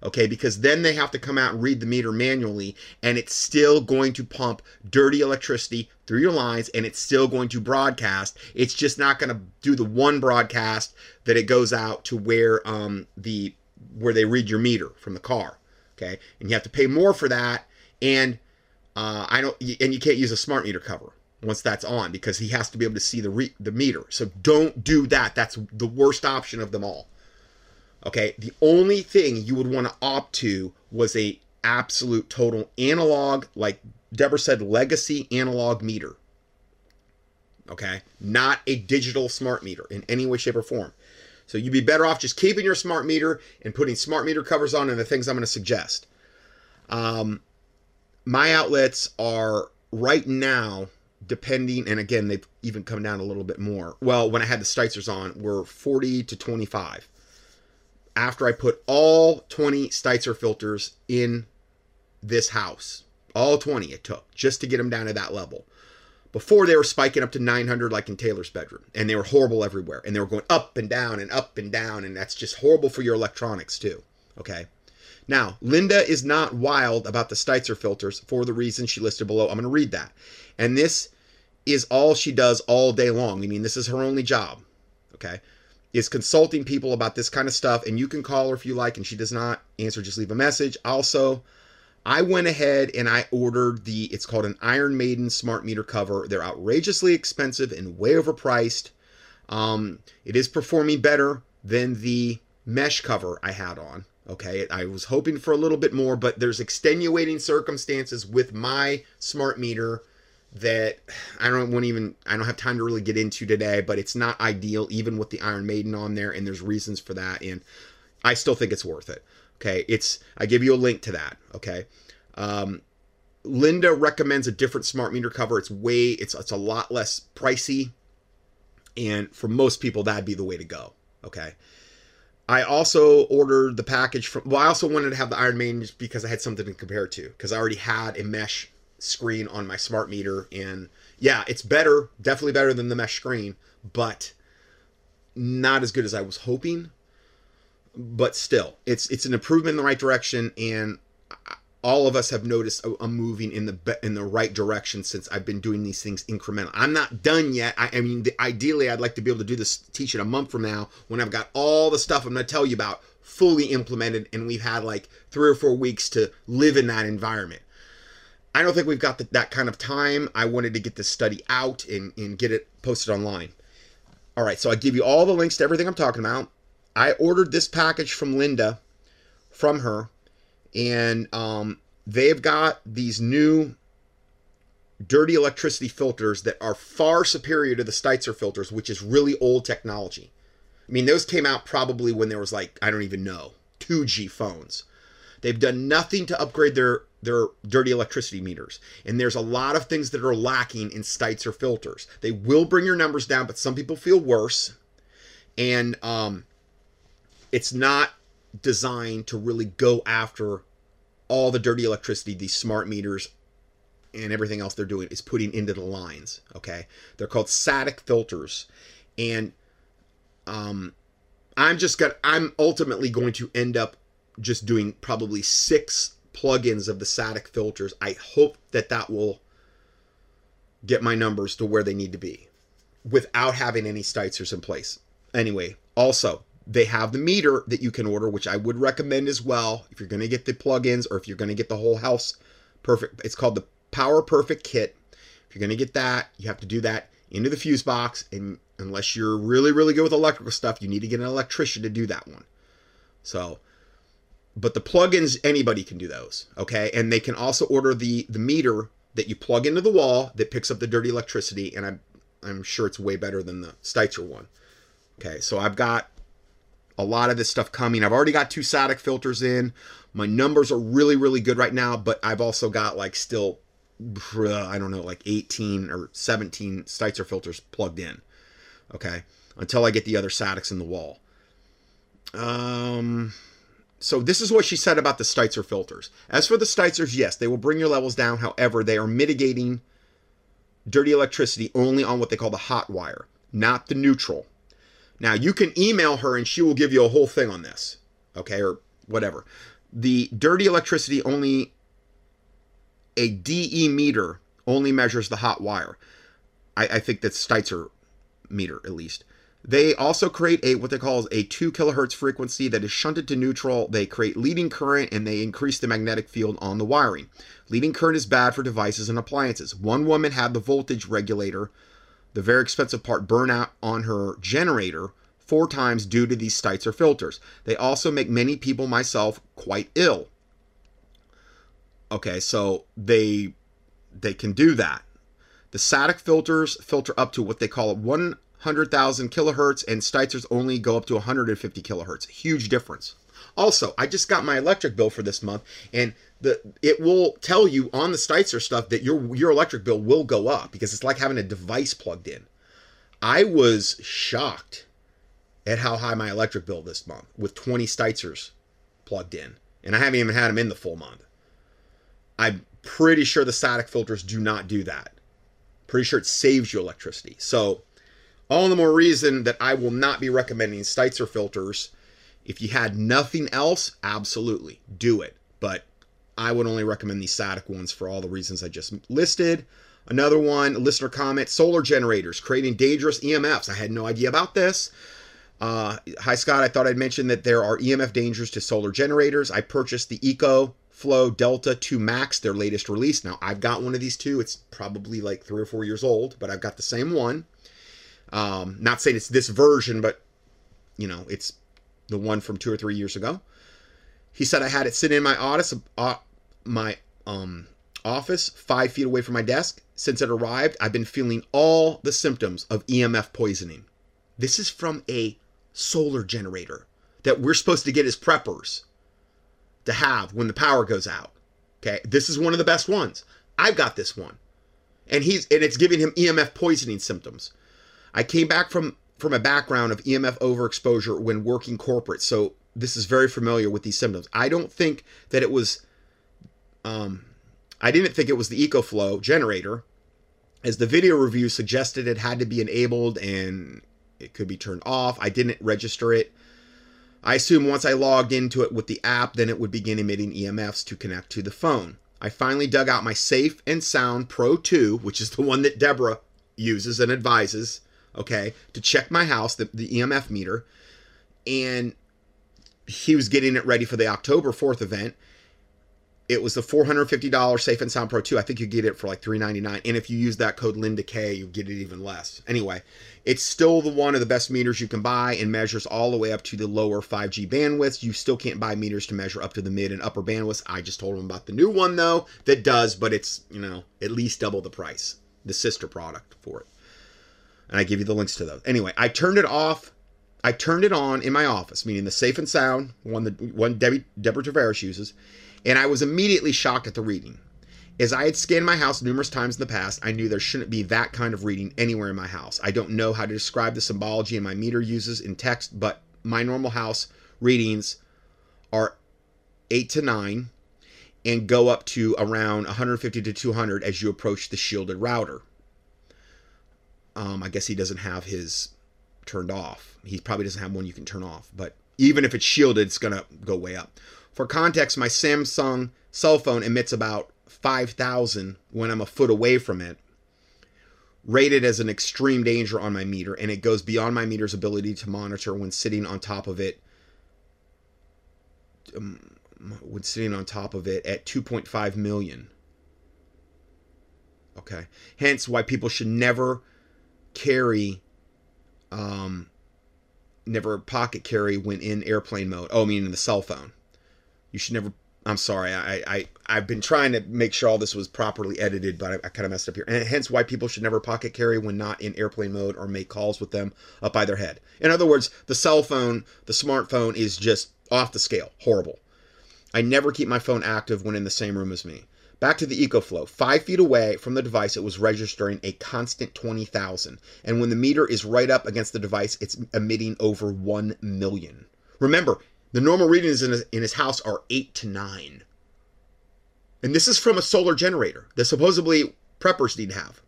Okay, because then they have to come out and read the meter manually and it's still going to pump dirty electricity through your lines and it's still going to broadcast. It's just not going to do the one broadcast that it goes out to where um the where they read your meter from the car. Okay? And you have to pay more for that and uh, I don't and you can't use a smart meter cover once that's on because he has to be able to see the re- the meter. So don't do that. That's the worst option of them all. Okay, the only thing you would want to opt to was a absolute total analog, like Deborah said, legacy analog meter. Okay, not a digital smart meter in any way, shape, or form. So you'd be better off just keeping your smart meter and putting smart meter covers on and the things I'm going to suggest. Um, my outlets are right now depending, and again, they've even come down a little bit more. Well, when I had the Stetzers on, were 40 to 25. After I put all 20 Stetzer filters in this house, all 20 it took just to get them down to that level. Before they were spiking up to 900 like in Taylor's bedroom, and they were horrible everywhere, and they were going up and down and up and down, and that's just horrible for your electronics too. Okay. Now, Linda is not wild about the Stetzer filters for the reason she listed below. I'm going to read that. And this is all she does all day long. I mean, this is her only job. Okay. Is consulting people about this kind of stuff. And you can call her if you like, and she does not answer, just leave a message. Also, I went ahead and I ordered the, it's called an Iron Maiden smart meter cover. They're outrageously expensive and way overpriced. Um, it is performing better than the mesh cover I had on. Okay, I was hoping for a little bit more, but there's extenuating circumstances with my smart meter that I don't want even I don't have time to really get into today, but it's not ideal even with the Iron Maiden on there, and there's reasons for that, and I still think it's worth it. Okay, it's I give you a link to that. Okay, um, Linda recommends a different smart meter cover. It's way it's it's a lot less pricey, and for most people that'd be the way to go. Okay. I also ordered the package from. Well, I also wanted to have the Iron Maiden just because I had something to compare to. Because I already had a mesh screen on my smart meter, and yeah, it's better, definitely better than the mesh screen, but not as good as I was hoping. But still, it's it's an improvement in the right direction, and all of us have noticed a, moving in the in the right direction since I've been doing these things incremental. I'm not done yet. I, I mean, the, ideally, I'd like to be able to do this teach it a month from now when I've got all the stuff I'm going to tell you about fully implemented, and we've had like three or four weeks to live in that environment. I don't think we've got the, that kind of time. I wanted to get this study out and, and get it posted online. All right, so I give you all the links to everything I'm talking about. I ordered this package from Linda, from her and um, they've got these new dirty electricity filters that are far superior to the Stetzer filters, which is really old technology. I mean, those came out probably when there was like I don't even know 2G phones. They've done nothing to upgrade their their dirty electricity meters, and there's a lot of things that are lacking in Stetzer filters. They will bring your numbers down, but some people feel worse, and um, it's not designed to really go after all the dirty electricity these smart meters and everything else they're doing is putting into the lines. Okay, they're called static filters, and um, I'm just gonna I'm ultimately going to end up just doing probably six plugins of the static filters. I hope that that will get my numbers to where they need to be without having any Stetzers in place. Anyway, also they have the meter that you can order, which I would recommend as well if you're going to get the plugins or if you're going to get the whole house perfect. It's called the Power Perfect Kit. If you're going to get that, you have to do that into the fuse box. And unless you're really, really good with electrical stuff, you need to get an electrician to do that one. So, but the plugins, anybody can do those. Okay. And they can also order the, the meter that you plug into the wall that picks up the dirty electricity. And I'm, I'm sure it's way better than the Stetzer one. Okay. So I've got a lot of this stuff coming. I've already got two static filters in. My numbers are really, really good right now, but I've also got like still, I don't know, like 18 or 17 Stetzer filters plugged in. Okay. Until I get the other statics in the wall. Um, so this is what she said about the Stetzer filters. As for the Stetzers, yes, they will bring your levels down. However, they are mitigating dirty electricity only on what they call the hot wire, not the neutral. Now, you can email her and she will give you a whole thing on this, okay, or whatever. The dirty electricity only, a DE meter only measures the hot wire. I, I think that's Stetzer meter, at least. They also create a what they call a 2 kilohertz frequency that is shunted to neutral. They create leading current and they increase the magnetic field on the wiring. Leading current is bad for devices and appliances. One woman had the voltage regulator the very expensive part burn out on her generator four times due to these Stetzer filters. They also make many people, myself, quite ill. Okay, so they they can do that. The static filters filter up to what they call 100,000 kilohertz, and Stetzers only go up to 150 kilohertz. Huge difference. Also, I just got my electric bill for this month, and the it will tell you on the Stetzer stuff that your your electric bill will go up because it's like having a device plugged in. I was shocked at how high my electric bill this month with 20 Stetzers plugged in, and I haven't even had them in the full month. I'm pretty sure the static filters do not do that. Pretty sure it saves you electricity. So, all the more reason that I will not be recommending Stetzer filters. If you had nothing else, absolutely do it. But I would only recommend these static ones for all the reasons I just listed. Another one, listener comment solar generators creating dangerous EMFs. I had no idea about this. Uh, hi, Scott. I thought I'd mention that there are EMF dangers to solar generators. I purchased the Eco Flow Delta 2 Max, their latest release. Now, I've got one of these too. It's probably like three or four years old, but I've got the same one. Um, not saying it's this version, but you know, it's the one from two or three years ago. He said I had it sitting in my office, my um, office, five feet away from my desk. Since it arrived, I've been feeling all the symptoms of EMF poisoning. This is from a solar generator that we're supposed to get as preppers to have when the power goes out. Okay, this is one of the best ones. I've got this one, and he's and it's giving him EMF poisoning symptoms. I came back from from a background of EMF overexposure when working corporate, so this is very familiar with these symptoms. I don't think that it was, um, I didn't think it was the EcoFlow generator, as the video review suggested it had to be enabled and it could be turned off. I didn't register it. I assume once I logged into it with the app, then it would begin emitting EMFs to connect to the phone. I finally dug out my Safe and Sound Pro 2, which is the one that Deborah uses and advises, okay, to check my house, the, the EMF meter. And he was getting it ready for the October 4th event. It was the $450 Safe and Sound Pro 2. I think you get it for like 399. And if you use that code Linda K, you get it even less. Anyway, it's still the one of the best meters you can buy and measures all the way up to the lower 5G bandwidths. You still can't buy meters to measure up to the mid and upper bandwidths. I just told them about the new one though that does, but it's, you know, at least double the price. The sister product for it. And I give you the links to those. Anyway, I turned it off I turned it on in my office, meaning the safe and sound, one that one Debbie Deborah Tavares uses, and I was immediately shocked at the reading. As I had scanned my house numerous times in the past, I knew there shouldn't be that kind of reading anywhere in my house. I don't know how to describe the symbology my meter uses in text, but my normal house readings are 8 to 9 and go up to around 150 to 200 as you approach the shielded router. Um, I guess he doesn't have his turned off. He probably doesn't have one you can turn off, but even if it's shielded, it's going to go way up. For context, my Samsung cell phone emits about 5,000 when I'm a foot away from it, rated as an extreme danger on my meter, and it goes beyond my meter's ability to monitor when sitting on top of it. Um, when sitting on top of it at 2.5 million. Okay. Hence why people should never carry um, never pocket carry when in airplane mode. Oh, I mean the cell phone. You should never. I'm sorry. I, I I've been trying to make sure all this was properly edited, but I, I kind of messed up here. And hence why people should never pocket carry when not in airplane mode or make calls with them up by their head. In other words, the cell phone, the smartphone is just off the scale. Horrible. I never keep my phone active when in the same room as me. Back to the EcoFlow. Five feet away from the device, it was registering a constant 20,000. And when the meter is right up against the device, it's emitting over 1 million. Remember, the normal readings in his, in his house are 8 to 9. And this is from a solar generator that supposedly preppers need to have.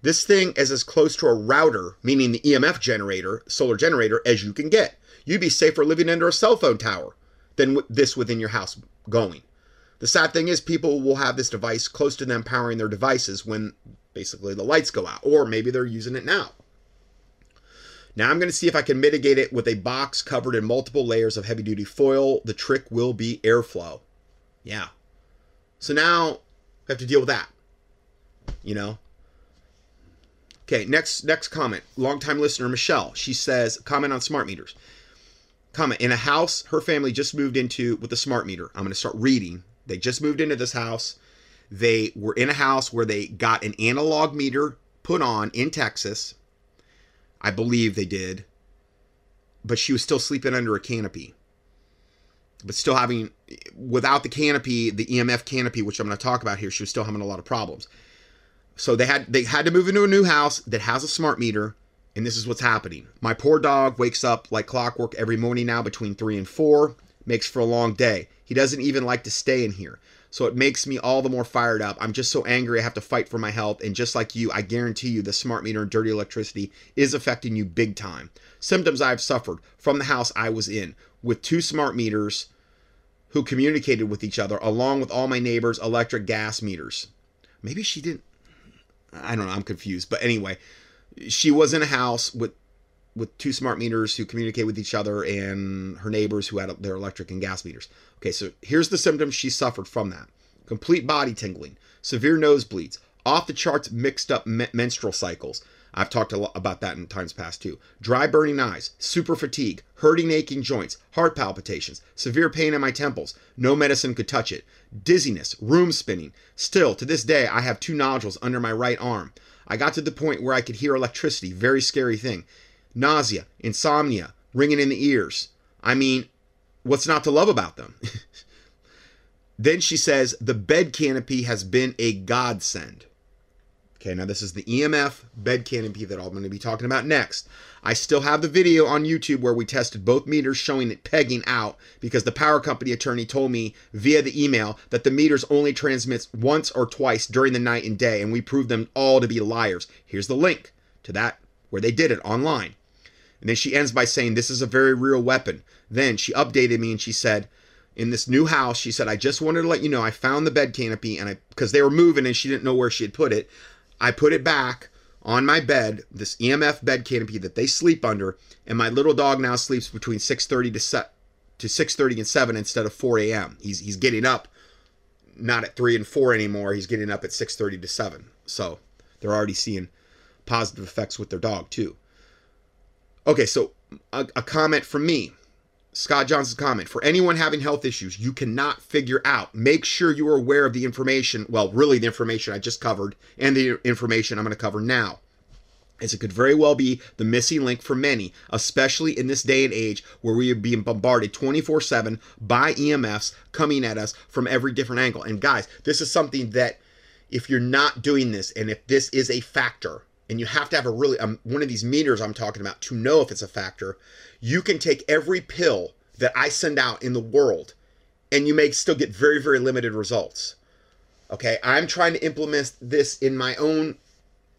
This thing is as close to a router, meaning the EMF generator, solar generator, as you can get. You'd be safer living under a cell phone tower than this within your house going. The sad thing is, people will have this device close to them powering their devices when basically the lights go out, or maybe they're using it now. Now I'm going to see if I can mitigate it with a box covered in multiple layers of heavy duty foil. The trick will be airflow. Yeah. So now I have to deal with that. You know? Okay, next next comment. Longtime listener Michelle. She says, comment on smart meters. Comment. In a house her family just moved into with a smart meter. I'm going to start reading they just moved into this house. They were in a house where they got an analog meter put on in Texas. I believe they did. But she was still sleeping under a canopy. But still having, without the canopy, the EMF canopy, which I'm going to talk about here, she was still having a lot of problems. So they had they had to move into a new house that has a smart meter, and this is what's happening. My poor dog wakes up like clockwork every morning now between three and four, makes for a long day. He doesn't even like to stay in here. So it makes me all the more fired up. I'm just so angry I have to fight for my health. And just like you, I guarantee you the smart meter and dirty electricity is affecting you big time. Symptoms I've suffered from the house I was in with two smart meters who communicated with each other, along with all my neighbors' electric gas meters. Maybe she didn't. I don't know. I'm confused. But anyway, she was in a house with with two smart meters who communicate with each other and her neighbors who had their electric and gas meters. Okay, so here's the symptoms she suffered from that complete body tingling, severe nosebleeds, off the charts mixed up me- menstrual cycles, I've talked a lot about that in times past too. Dry burning eyes, super fatigue, hurting aching joints, heart palpitations, severe pain in my temples. No medicine could touch it. Dizziness, room spinning. Still, to this day, I have two nodules under my right arm. I got to the point where I could hear electricity, very scary thing. Nausea, insomnia, ringing in the ears. I mean, what's not to love about them? then she says, the bed canopy has been a godsend. Okay, now this is the EMF bed canopy that I'm going to be talking about next. I still have the video on YouTube where we tested both meters showing it pegging out because the power company attorney told me via the email that the meters only transmits once or twice during the night and day and we proved them all to be liars. Here's the link to that where they did it online. And then she ends by saying this is a very real weapon. Then she updated me and she said in this new house, she said I just wanted to let you know I found the bed canopy and I because they were moving and she didn't know where she had put it. I put it back on my bed, this EMF bed canopy that they sleep under, and my little dog now sleeps between 6:30 to set to 6:30 and 7 instead of 4 a.m. He's he's getting up not at 3 and 4 anymore. He's getting up at 6:30 to 7. So, they're already seeing positive effects with their dog too. Okay, so a, a comment from me. Scott Johnson's comment for anyone having health issues you cannot figure out, make sure you are aware of the information. Well, really, the information I just covered and the information I'm going to cover now. As it could very well be the missing link for many, especially in this day and age where we are being bombarded 24 7 by EMFs coming at us from every different angle. And guys, this is something that if you're not doing this and if this is a factor, and you have to have a really um, one of these meters I'm talking about to know if it's a factor. You can take every pill that I send out in the world, and you may still get very very limited results. Okay, I'm trying to implement this in my own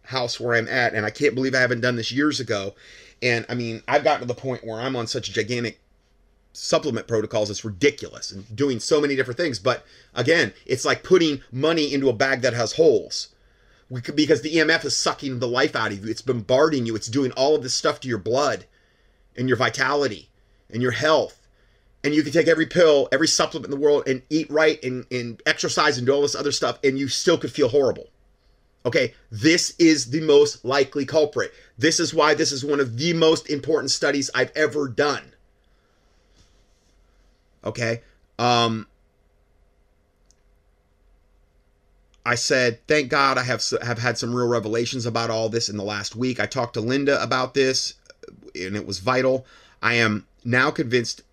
house where I'm at, and I can't believe I haven't done this years ago. And I mean, I've gotten to the point where I'm on such gigantic supplement protocols it's ridiculous and doing so many different things but again it's like putting money into a bag that has holes could, because the EMF is sucking the life out of you. It's bombarding you. It's doing all of this stuff to your blood and your vitality and your health. And you can take every pill, every supplement in the world, and eat right and, and exercise and do all this other stuff, and you still could feel horrible. Okay, this is the most likely culprit. This is why this is one of the most important studies I've ever done. Okay, um, I said, thank God I have have had some real revelations about all this in the last week. I talked to Linda about this, and it was vital. I am now convinced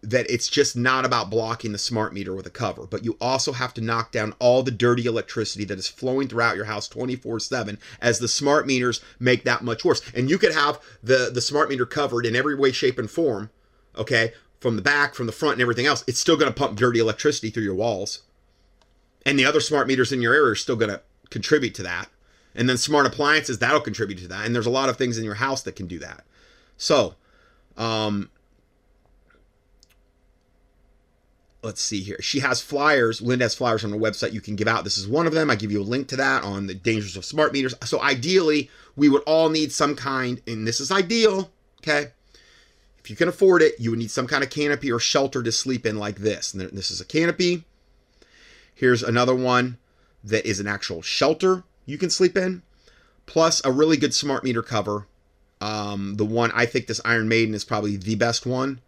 that it's just not about blocking the smart meter with a cover, but you also have to knock down all the dirty electricity that is flowing throughout your house 24/7 as the smart meters make that much worse. And you could have the the smart meter covered in every way shape and form, okay? From the back, from the front and everything else. It's still going to pump dirty electricity through your walls and the other smart meters in your area are still going to contribute to that. And then smart appliances, that'll contribute to that. And there's a lot of things in your house that can do that. So, um, let's see here. She has flyers. Linda has flyers on her website you can give out. This is one of them. I give you a link to that on the dangers of smart meters. So, ideally, we would all need some kind, and this is ideal, okay? If you can afford it, you would need some kind of canopy or shelter to sleep in like this. And this is a canopy. Here's another one that is an actual shelter you can sleep in, plus a really good smart meter cover. Um, the one I think this Iron Maiden is probably the best one,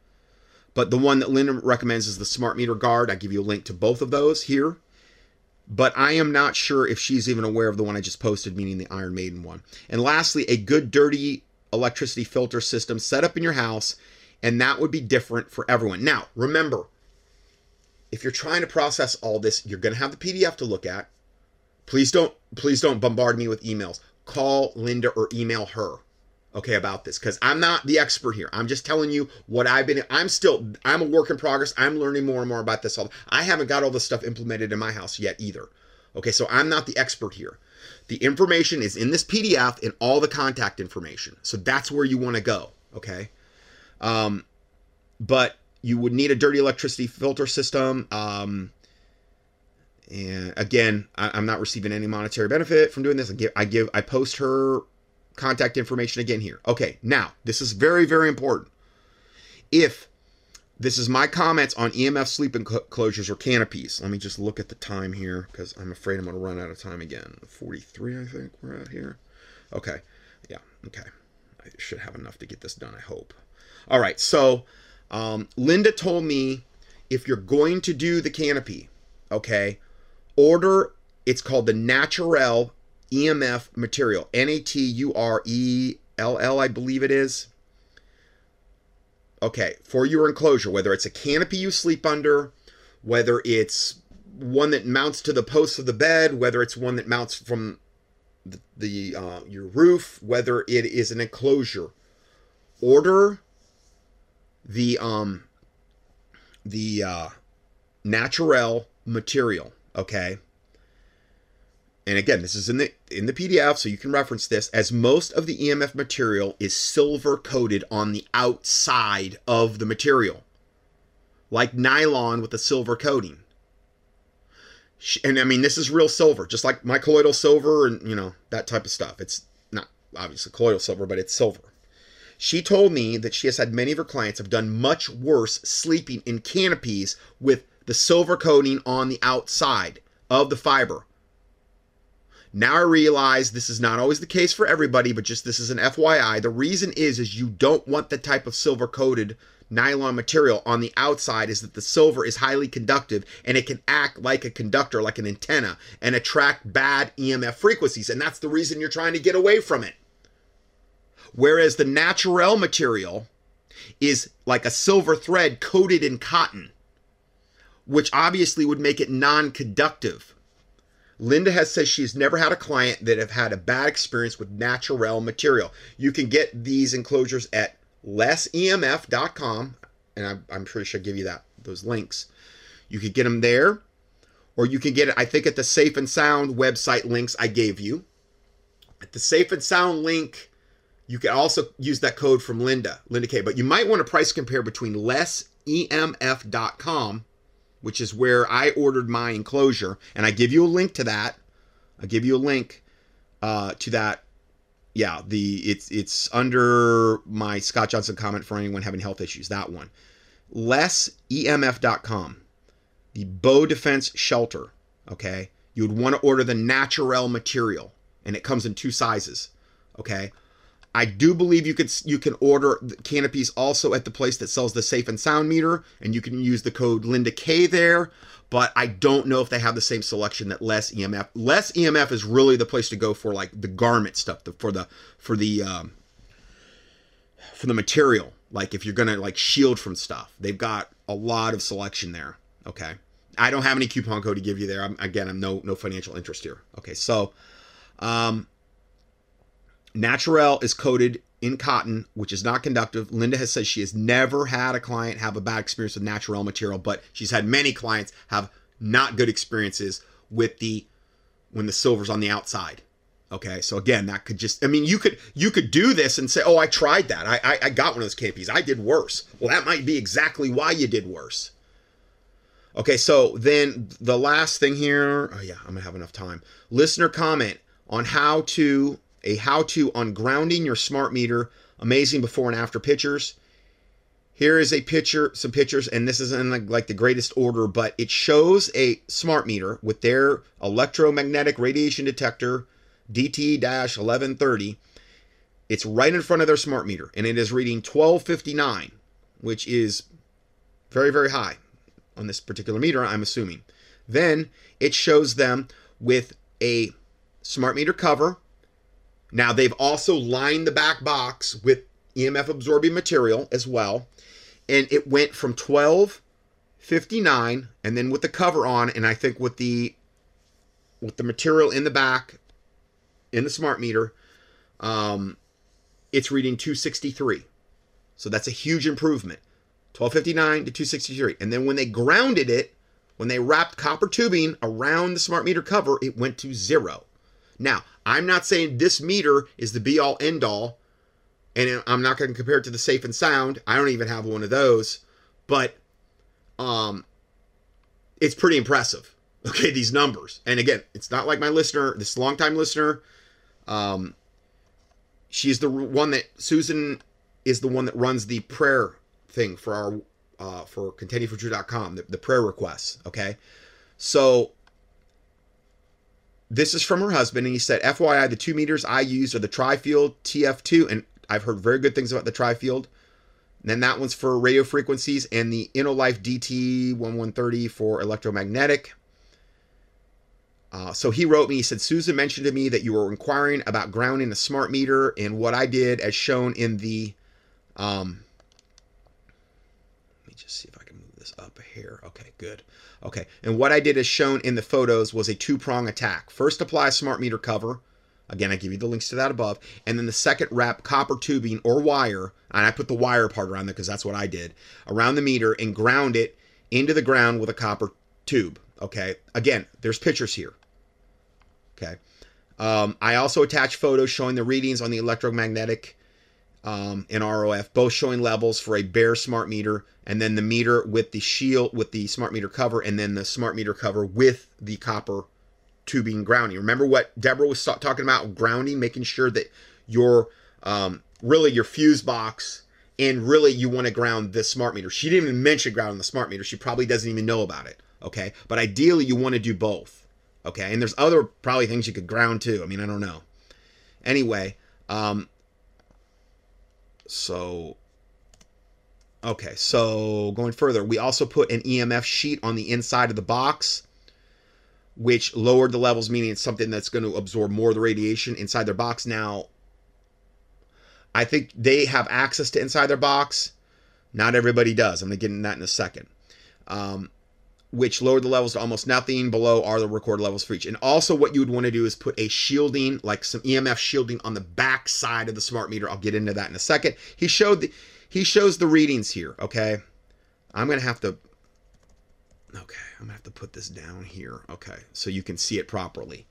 but the one that Linda recommends is the Smart Meter Guard. I give you a link to both of those here. But I am not sure if she's even aware of the one I just posted, meaning the Iron Maiden one. And lastly, a good dirty electricity filter system set up in your house, and that would be different for everyone. Now, remember, if you're trying to process all this, you're going to have the PDF to look at. Please don't please don't bombard me with emails. Call Linda or email her. Okay, about this cuz I'm not the expert here. I'm just telling you what I've been I'm still I'm a work in progress. I'm learning more and more about this all. I haven't got all this stuff implemented in my house yet either. Okay, so I'm not the expert here. The information is in this PDF and all the contact information. So that's where you want to go, okay? Um but you would need a dirty electricity filter system. Um, and again, I, am not receiving any monetary benefit from doing this. I give, I give, I post her contact information again here. Okay, now this is very, very important. If this is my comments on EMF sleep enclosures or canopies. Let me just look at the time here because I'm afraid I'm going to run out of time again. 43, I think we're at here. Okay. Yeah. Okay. I should have enough to get this done, I hope. All right. So, um, Linda told me if you're going to do the canopy, okay, order, it's called the Naturell EMF material. N A T U R E L L, I believe it is. Okay. For your enclosure, whether it's a canopy you sleep under, whether it's one that mounts to the posts of the bed, whether it's one that mounts from the, the uh, your roof, whether it is an enclosure. Order the um the uh, Naturell material, okay? And again, this is in the in the PDF, so you can reference this. As most of the EMF material is silver coated on the outside of the material, like nylon with a silver coating and I mean this is real silver, just like my colloidal silver and you know that type of stuff. It's not obviously colloidal silver, but it's silver. She told me that she has had many of her clients have done much worse sleeping in canopies with the silver coating on the outside of the fiber. Now I realize this is not always the case for everybody, but just this is an FYI. The reason is is you don't want the type of silver coated nylon material on the outside is that the silver is highly conductive and it can act like a conductor, like an antenna, and attract bad EMF frequencies. And that's the reason you're trying to get away from it. Whereas the Naturell material is like a silver thread coated in cotton, which obviously would make it non conductive. Linda has said she's never had a client that have had a bad experience with Naturell material. You can get these enclosures at lessemf.com, and I'm, I'm sure she'll give you that those links. You could get them there, or you can get it, I think, at the Safe and Sound website links I gave you. At the Safe and Sound link, you can also use that code from Linda, Linda K. But you might want to price compare between lessemf.com, which is where I ordered my enclosure, and I give you a link to that. I give you a link uh, to that yeah, the it's it's under my Scott Johnson comment for anyone having health issues. That one. LessEMF.com, the bow defense shelter. Okay, you would want to order the Naturell material, and it comes in two sizes. Okay, I do believe you could you can order canopies also at the place that sells the Safe and Sound meter, and you can use the code Linda K there but I don't know if they have the same selection that Less EMF. Less EMF is really the place to go for like the garment stuff, the, for the for the um, for the material. Like if you're gonna like shield from stuff, they've got a lot of selection there. Okay, I don't have any coupon code to give you there. I'm, again, I'm no no financial interest here. Okay, so um, Naturell is coated in cotton, which is not conductive. Linda has said she has never had a client have a bad experience with Naturell material, but she's had many clients have not good experiences with the when the silver's on the outside. Okay, so again, that could just I mean you could you could do this and say, Oh, I tried that. I I, I got one of those canopies. I did worse. Well, that might be exactly why you did worse. Okay, so then the last thing here, oh yeah, I'm gonna have enough time. Listener comment on how to a how to on grounding your smart meter, amazing before and after pictures. Here is a picture, some pictures, and this isn't like the greatest order, but it shows a smart meter with their electromagnetic radiation detector DT 1130. It's right in front of their smart meter, and it is reading 1259, which is very, very high on this particular meter, I'm assuming. Then it shows them with a smart meter cover now they've also lined the back box with EMF absorbing material as well. And it went from 1259 and then with the cover on and I think with the with the material in the back in the smart meter um it's reading 263. So that's a huge improvement. 1259 to 263. And then when they grounded it, when they wrapped copper tubing around the smart meter cover, it went to zero. Now, I'm not saying this meter is the be all end all, and I'm not going to compare it to the Safe and Sound. I don't even have one of those, but um, it's pretty impressive. Okay, these numbers, and again, it's not like my listener, this longtime listener. Um, she's the one that Susan is the one that runs the prayer thing for our uh, for contendingfortruth.com, the, the prayer requests. Okay, so this is from her husband, and he said, FYI, the two meters I used are the Trifield TF2, and I've heard very good things about the Trifield. Then that one's for radio frequencies, and the InnoLife DT1130 for electromagnetic. Uh, so he wrote me, he said, Susan mentioned to me that you were inquiring about grounding a smart meter, and what I did, as shown in the. Um, let me just see if I can this up here. Okay, good. Okay, and what I did as shown in the photos was a two prong attack. First, apply a smart meter cover. Again, I give you the links to that above. And then the second, wrap copper tubing or wire, and I put the wire part around there because that's what I did, around the meter and ground it into the ground with a copper tube. Okay, again, there's pictures here. Okay. Um, I also attached photos showing the readings on the electromagnetic um, and ROF, both showing levels for a bare smart meter, and then the meter with the shield with the smart meter cover, and then the smart meter cover with the copper tubing grounding. Remember what Deborah was talking about grounding, making sure that your um, really your fuse box and really you want to ground this smart meter. She didn't even mention grounding the smart meter. She probably doesn't even know about it. Okay, but ideally you want to do both. Okay, and there's other probably things you could ground too. I mean, I don't know. Anyway, um, so okay, so going further, we also put an EMF sheet on the inside of the box, which lowered the levels, meaning it's something that's going to absorb more of the radiation inside their box. Now, I think they have access to inside their box. Not everybody does. I'm going to get into that in a second. Um, which lowered the levels to almost nothing. Below are the record levels for each. And also, what you would want to do is put a shielding, like some EMF shielding, on the back side of the smart meter. I'll get into that in a second. He showed the he shows the readings here. Okay, I'm gonna have to. Okay, I'm gonna have to put this down here. Okay, so you can see it properly.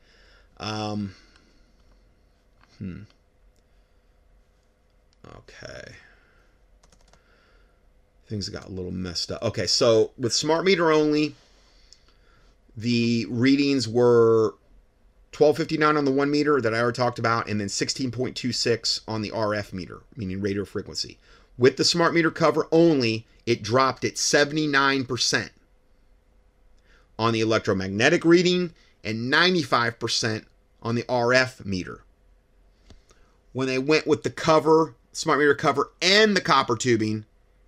Um. Hmm. Okay things got a little messed up. Okay, so with smart meter only, the readings were 1259 on the one meter that I already talked about, and then 16.26 on the RF meter, meaning radio frequency. With the smart meter cover only, it dropped at 79% on the electromagnetic reading and 95% on the RF meter. When they went with the cover, smart meter cover, and the copper tubing,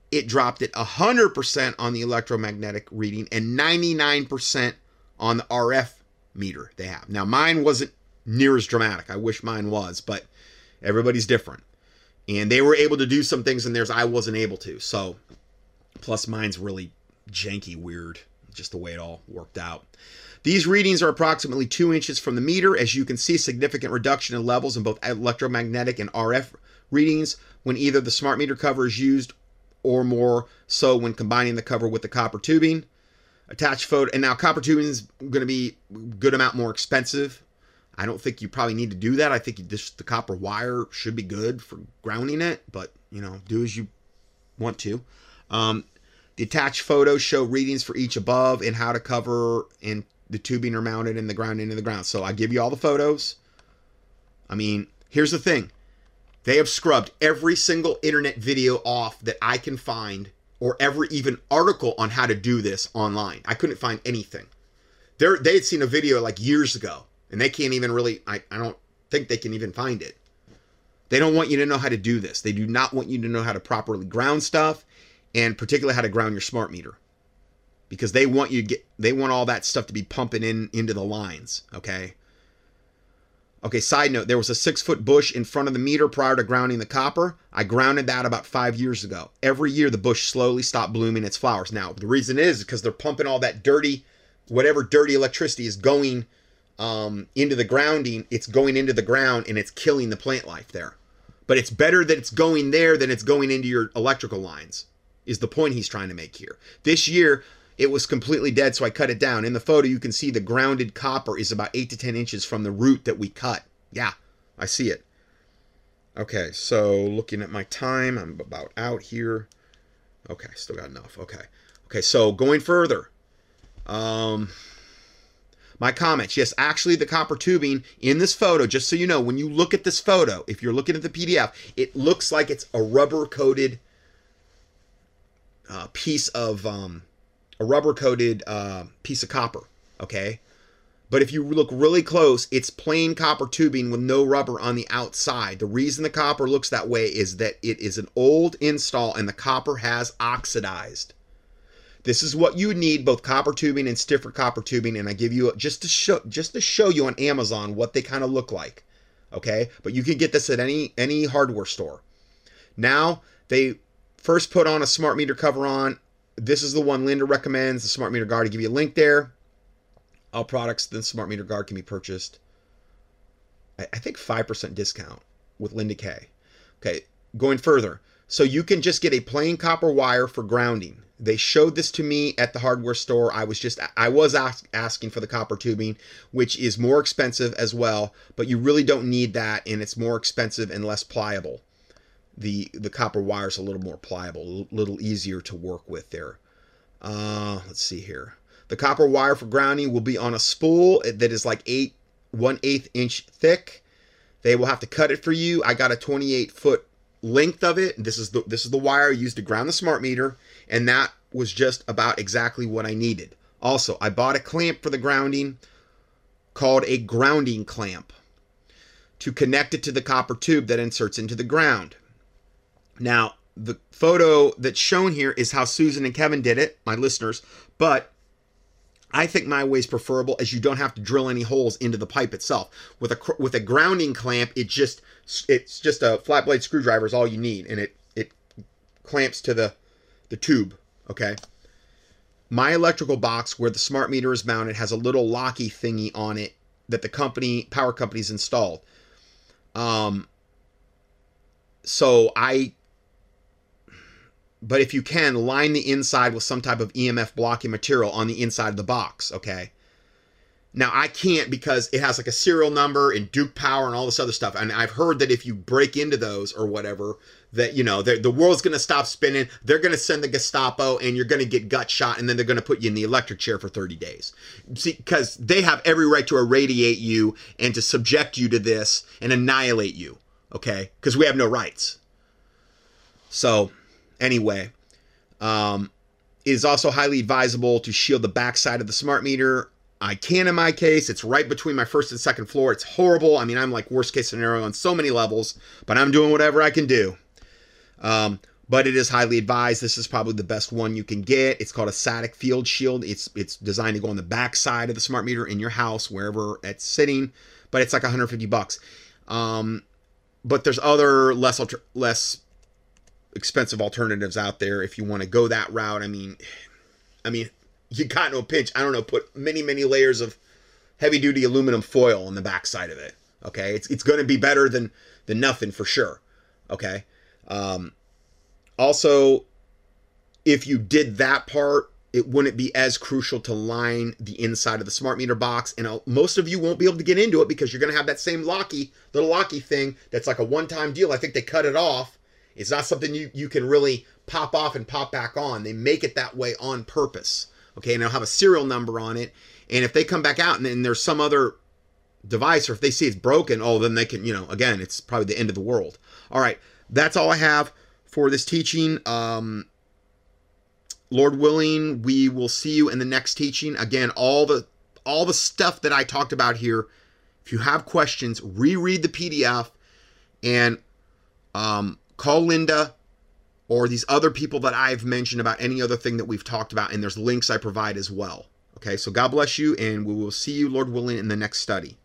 it dropped it 100% on the electromagnetic reading and 99% on the RF meter they have. Now, mine wasn't near as dramatic. I wish mine was, but everybody's different. And they were able to do some things in theirs I wasn't able to. So, plus mine's really janky weird, just the way it all worked out. These readings are approximately two inches from the meter. As you can see, significant reduction in levels in both electromagnetic and RF readings when either the smart meter cover is used or more so when combining the cover with the copper tubing. Attached photo, and now copper tubing is going to be a good amount more expensive. I don't think you probably need to do that. I think just the copper wire should be good for grounding it, but you know, do as you want to. Um, the attached photos show readings for each above and how to cover and the tubing are mounted in the ground into the ground. So I give you all the photos. I mean, here's the thing. They have scrubbed every single internet video off that I can find or every even article on how to do this online. I couldn't find anything. They're, they had seen a video like years ago and they can't even really, I, I don't think they can even find it. They don't want you to know how to do this. They do not want you to know how to properly ground stuff and particularly how to ground your smart meter because they want you to get they want all that stuff to be pumping in into the lines okay Okay, side note, there was a six foot bush in front of the meter prior to grounding the copper. I grounded that about five years ago. Every year the bush slowly stopped blooming its flowers. Now, the reason is because they're pumping all that dirty, whatever dirty electricity is going um, into the grounding, it's going into the ground and it's killing the plant life there. But it's better that it's going there than it's going into your electrical lines, is the point he's trying to make here. This year, it was completely dead, so I cut it down. In the photo, you can see the grounded copper is about 8 to 10 inches from the root that we cut. Yeah, I see it. Okay, so looking at my time, I'm about out here. Okay, still got enough. Okay. Okay, so going further. Um my comments. Yes, actually the copper tubing in this photo, just so you know, when you look at this photo, if you're looking at the PDF, it looks like it's a rubber coated uh, piece of um, a rubber coated uh, piece of copper, okay? But if you look really close, it's plain copper tubing with no rubber on the outside. The reason the copper looks that way is that it is an old install and the copper has oxidized. This is what you need, both copper tubing and stiffer copper tubing, and I give you just to show just to show you on Amazon what they kind of look like. Okay, but you can get this at any any hardware store. Now they first put on a smart meter cover on. This is the one Linda recommends, the smart meter guard. I give you a link there. All products, the smart meter guard can be purchased. I, I think five percent discount with Linda K. Okay, going further. So you can just get a plain copper wire for grounding. They showed this to me at the hardware store. I was just I was ask, asking for the copper tubing, which is more expensive as well, but you really don't need that and it's more expensive and less pliable. The the copper wire is a little more pliable, a little easier to work with there. Uh, let's see here. The copper wire for grounding will be on a spool that is like eight one eighth inch thick. They will have to cut it for you. I got a 28 foot length of it. This is the this is the wire I used to ground the smart meter, and that was just about exactly what I needed. Also, I bought a clamp for the grounding called a grounding clamp to connect it to the copper tube that inserts into the ground. Now, the photo that's shown here is how Susan and Kevin did it, my listeners, but I think my way is preferable as you don't have to drill any holes into the pipe itself. With a with a grounding clamp, it just it's just a flat blade screwdriver is all you need, and it it clamps to the the tube. Okay. My electrical box where the smart meter is mounted has a little locky thingy on it that the company power company's installed. Um. So I but if you can, line the inside with some type of EMF blocking material on the inside of the box, okay? Now, I can't because it has like a serial number and Duke Power and all this other stuff. And I've heard that if you break into those or whatever, that, you know, the world's going to stop spinning. They're going to send the Gestapo and you're going to get gut shot and then they're going to put you in the electric chair for 30 days. See, because they have every right to irradiate you and to subject you to this and annihilate you, okay? Because we have no rights. So, anyway. Um, it is also highly advisable to shield the backside of the smart meter. I can in my case. It's right between my first and second floor. It's horrible. I mean, I'm like worst case scenario on so many levels, but I'm doing whatever I can do. Um, but it is highly advised. This is probably the best one you can get. It's called a static field shield. It's it's designed to go on the back side of the smart meter in your house, wherever it's sitting. But it's like 150 bucks. Um, but there's other less ultra less expensive alternatives out there if you want to go that route. I mean, I mean, you got no pinch. I don't know. Put many many layers of heavy duty aluminum foil on the backside of it. Okay, it's it's going to be better than than nothing for sure. Okay. Um, also, if you did that part, it wouldn't be as crucial to line the inside of the smart meter box. And most of you won't be able to get into it because you're going to have that same locky little locky thing that's like a one time deal. I think they cut it off it's not something you, you can really pop off and pop back on. They make it that way on purpose. Okay, and they'll have a serial number on it. And if they come back out and, and there's some other device or if they see it's broken, oh, then they can, you know, again, it's probably the end of the world. All right, that's all I have for this teaching. Um, Lord willing, we will see you in the next teaching. Again, all the all the stuff that I talked about here. If you have questions, reread the PDF and um, call Linda or these other people that I've mentioned about any other thing that we've talked about, and there's links I provide as well. Okay, so God bless you, and we will see you, Lord willing, in the next study.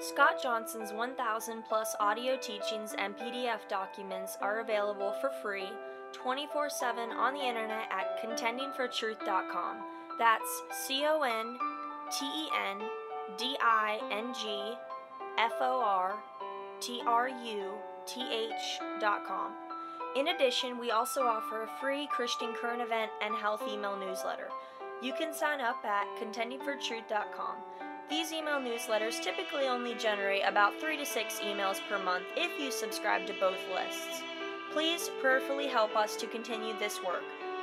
Scott Johnson's 1,000 plus audio teachings and PDF documents are available for free 24 7 on the internet at contendingfortruth.com. That's C O N T E N D I N G F O R T R U T H dot com. In addition, we also offer a free Christian current event and health email newsletter. You can sign up at contendingfortruth.com. These email newsletters typically only generate about 3 to 6 emails per month if you subscribe to both lists. Please prayerfully help us to continue this work.